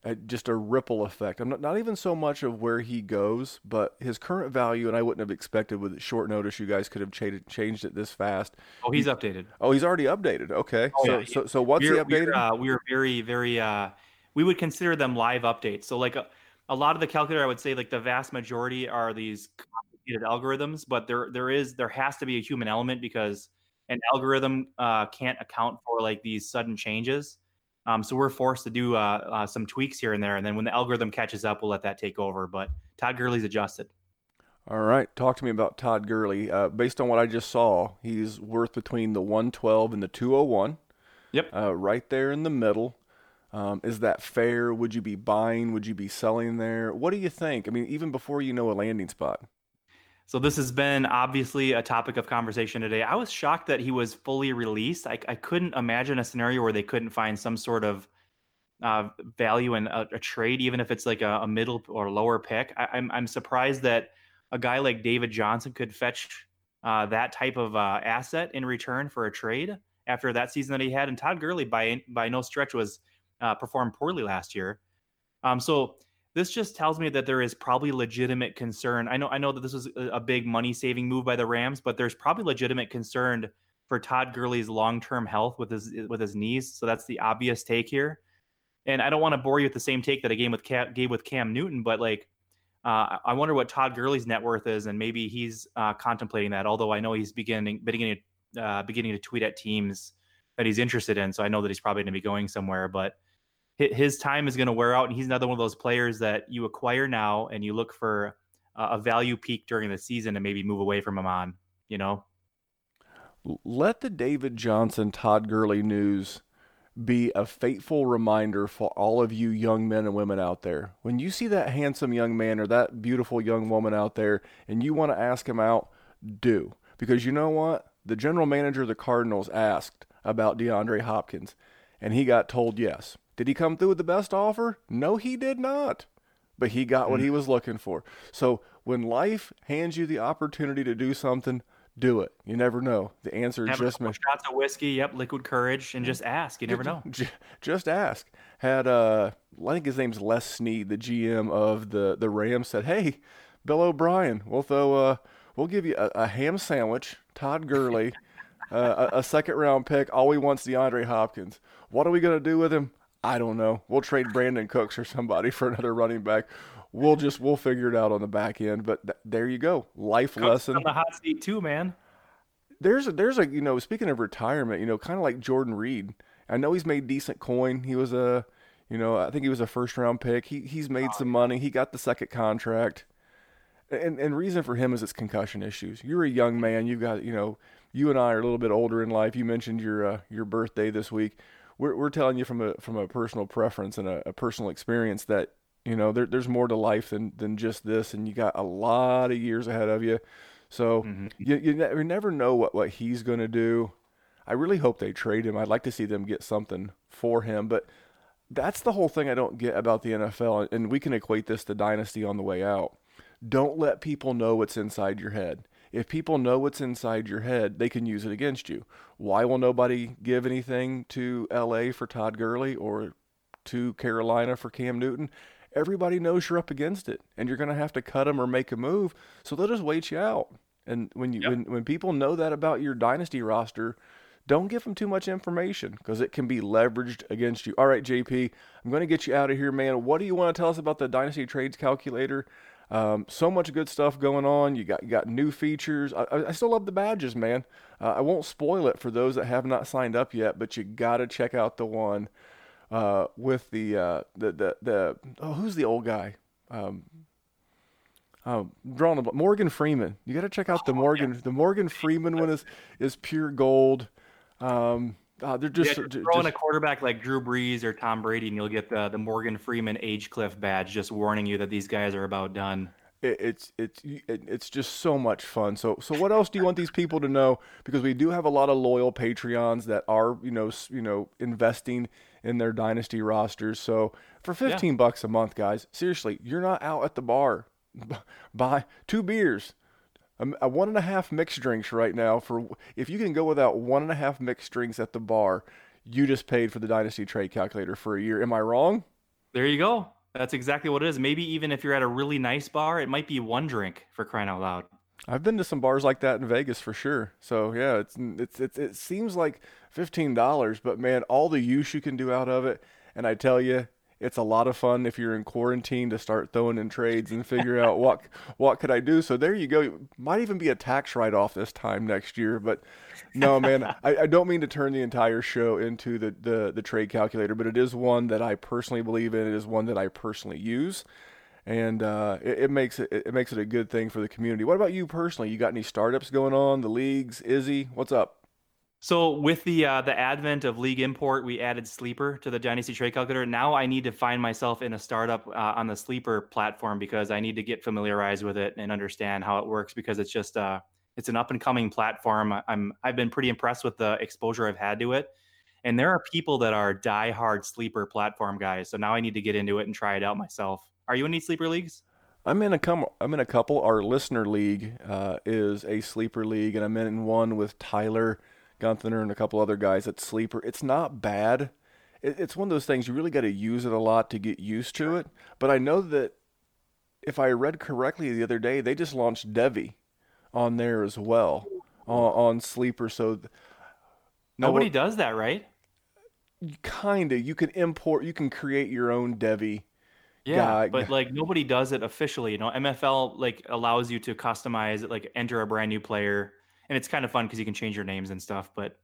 D: uh, just a ripple effect. I'm not, not even so much of where he goes, but his current value, and I wouldn't have expected with short notice you guys could have cha- changed it this fast.
E: Oh, he's updated.
D: Oh, he's already updated. Okay.
E: Oh,
D: so,
E: yeah.
D: so, so what's he
E: we're,
D: updated?
E: We're, uh, we're very, very. Uh, we would consider them live updates. So, like a, a lot of the calculator, I would say, like the vast majority are these complicated algorithms. But there, there is, there has to be a human element because an algorithm uh, can't account for like these sudden changes. Um, so we're forced to do uh, uh, some tweaks here and there, and then when the algorithm catches up, we'll let that take over. But Todd Gurley's adjusted.
D: All right. Talk to me about Todd Gurley. Uh, based on what I just saw, he's worth between the 112 and the 201.
E: Yep.
D: Uh, right there in the middle. Um, is that fair? Would you be buying? Would you be selling there? What do you think? I mean, even before you know a landing spot.
E: So this has been obviously a topic of conversation today. I was shocked that he was fully released. I, I couldn't imagine a scenario where they couldn't find some sort of uh, value in a, a trade, even if it's like a, a middle or lower pick. I, I'm I'm surprised that a guy like David Johnson could fetch uh, that type of uh, asset in return for a trade after that season that he had. And Todd Gurley, by by no stretch, was uh, performed poorly last year. Um, so this just tells me that there is probably legitimate concern. I know I know that this was a, big money saving move by the Rams, but there's probably legitimate concern for Todd Gurley's long term health with his with his knees. So that's the obvious take here. And I don't want to bore you with the same take that I gave with Cam, gave with Cam Newton, but like uh, I wonder what Todd Gurley's net worth is, and maybe he's uh, contemplating that. Although I know he's beginning beginning uh, beginning to tweet at teams that he's interested in, so I know that he's probably going to be going somewhere. But his time is going to wear out, and he's another one of those players that you acquire now and you look for a value peak during the season and maybe move away from him on. You know,
D: Let the David Johnson Todd Gurley news be a fateful reminder for all of you young men and women out there. When you see that handsome young man or that beautiful young woman out there and you want to ask him out, do. Because you know what? The general manager of the Cardinals asked about DeAndre Hopkins and he got told yes. Did he come through with the best offer? No, he did not. But he got what he was looking for. So when life hands you the opportunity to do something, do it. You never know. The answer
E: Have
D: just may
E: shots of whiskey, yep, liquid courage, and just ask. You never know.
D: Just ask. Had uh, I think his name's Les Snead, the GM of the the Rams, said, "Hey, Bill O'Brien, we'll throw uh, we'll give you a, a ham sandwich, Todd Gurley, <laughs> uh, a, a second round pick. All we want's DeAndre Hopkins. What are we gonna do with him? I don't know. We'll trade Brandin Cooks or somebody for another running back. We'll just we'll figure it out on the back end. But th- there you go, life lesson
E: On the hot seat too, man.
D: there's a, there's a you know speaking of retirement, you know, kind of like Jordan Reed. I know he's made decent coin. He was a, you know, I think he was a first round pick. He he's made some money. He got the second contract. And and reason for him is it's concussion issues. You're a young man. You've got you know, you and I are a little bit older in life. You mentioned your uh, your birthday this week. We're we're telling you from a from a personal preference and a, a personal experience that you know there, there's more to life than than just this, and you got a lot of years ahead of you. So mm-hmm. you you, ne- you never know what what he's going to do. I really hope they trade him. I'd like to see them get something for him, but that's the whole thing I don't get about the NFL, and we can equate this to dynasty on the way out. Don't let people know what's inside your head. If people know what's inside your head, they can use it against you. Why will nobody give anything to LA for Todd Gurley or to Carolina for Cam Newton? Everybody knows you're up against it, and you're going to have to cut them or make a move. So they'll just wait you out. And when you when, when people know that about your dynasty roster, don't give them too much information because it can be leveraged against you. All right, JP, I'm going to get you out of here, man. What do you want to tell us about the dynasty trades calculator? Um, so much good stuff going on. You got you got new features. I, I- still love the badges, man. Uh, I won't spoil it for those that have not signed up yet, but you got to check out the one uh, with the uh, the the the oh, who's the old guy? Um, um, drawing a Morgan Freeman. You got to check out the Morgan. The Morgan Freeman one is is pure gold. Um, uh, they're
E: Yeah,
D: just,
E: just throw in a quarterback like Drew Brees or Tom Brady, and you'll get the the Morgan Freeman age cliff badge, just warning you that these guys are about done.
D: it, it's it's it's just so much fun. So so what else do you want these people to know? Because we do have a lot of loyal Patreons that are you know you know investing in their dynasty rosters. So for fifteen bucks a month, guys, seriously, you're not out at the bar. <laughs> Buy two beers. A, a uh, one and a half mixed drinks right now for if you can go without one and a half mixed drinks at the bar, you just paid for the dynasty trade calculator for a year. Am I wrong?
E: There you go. That's exactly what it is. Maybe even if you're at a really nice bar, it might be one drink for crying out loud.
D: I've been to some bars like that in Vegas for sure. So yeah, it's it's, it's it seems like fifteen dollars, but man, all the use you can do out of it, and I tell you, it's a lot of fun if you're in quarantine to start throwing in trades and figure out what what could I do. So there you go. Might even be a tax write off this time next year, but no, man, I, I don't mean to turn the entire show into the, the the trade calculator, but it is one that I personally believe in. It is one that I personally use and uh, it, it makes it it makes it a good thing for the community. What about you personally? You got any startups going on? The leagues, Izzy, what's up?
E: So with the uh, the advent of League Import, we added Sleeper to the Dynasty Trade Calculator. Now I need to find myself in a startup uh, on the Sleeper platform because I need to get familiarized with it and understand how it works because it's just uh, it's an up and coming platform. I'm I've been pretty impressed with the exposure I've had to it, and there are people that are diehard Sleeper platform guys. So now I need to get into it and try it out myself. Are you in any Sleeper leagues?
D: I'm in a com- I'm in a couple. Our listener league uh, is a sleeper league, and I'm in one with Tyler Gunther and a couple other guys at sleeper. It's not bad. It, it's one of those things you really got to use it a lot to get used to it. But I know that if I read correctly the other day, they just launched Devy on there as well on, on sleeper. So th-
E: Nobody
D: will-
E: does that, right?
D: kinda you can import you can create your own devy
E: Yeah,
D: guy-
E: but like nobody does it officially. You know, MFL like allows you to customize it, like enter a brand new player, and it's kind of fun because you can change your names and stuff. But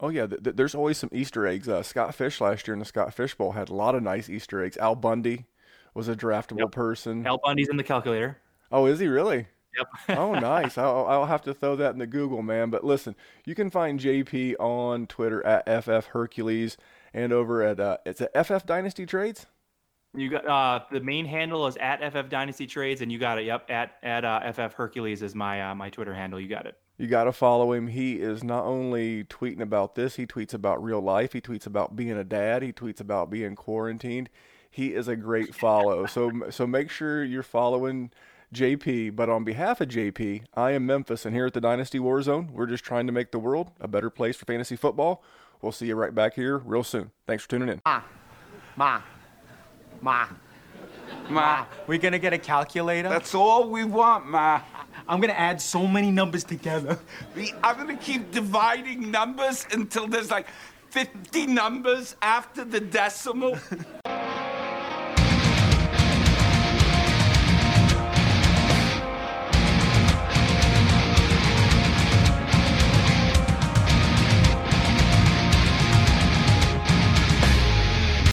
D: oh yeah th- th- there's always some easter eggs uh, scott fish last year in the scott fish bowl had a lot of nice easter eggs al bundy was a draftable
E: Yep.
D: person
E: Al Bundy's in the calculator.
D: oh is he really
E: Yep. <laughs>
D: oh nice I'll, I'll have to throw that in the google man but listen you can find jp on twitter at ff hercules and over at uh, it's at ff dynasty trades
E: You got uh the main handle is at FF Dynasty Trades, and you got it. Yep, at at uh, FF Hercules is my uh, my Twitter handle. You got it.
D: You got to follow him. He is not only tweeting about this, he tweets about real life. He tweets about being a dad. He tweets about being quarantined. He is a great follow. So so make sure you're following JP, but on behalf of JP, I am Memphis, and here at the Dynasty Warzone, we're just trying to make the world a better place for fantasy football. We'll see you right back here real soon. Thanks for tuning in.
F: Ma, ma, Ma,
B: Ma.
F: we gonna get a calculator?
B: that's all we want, Ma.
F: I'm gonna add so many numbers together.
B: We- I'm gonna keep dividing numbers until there's like 50 numbers after the decimal. <laughs>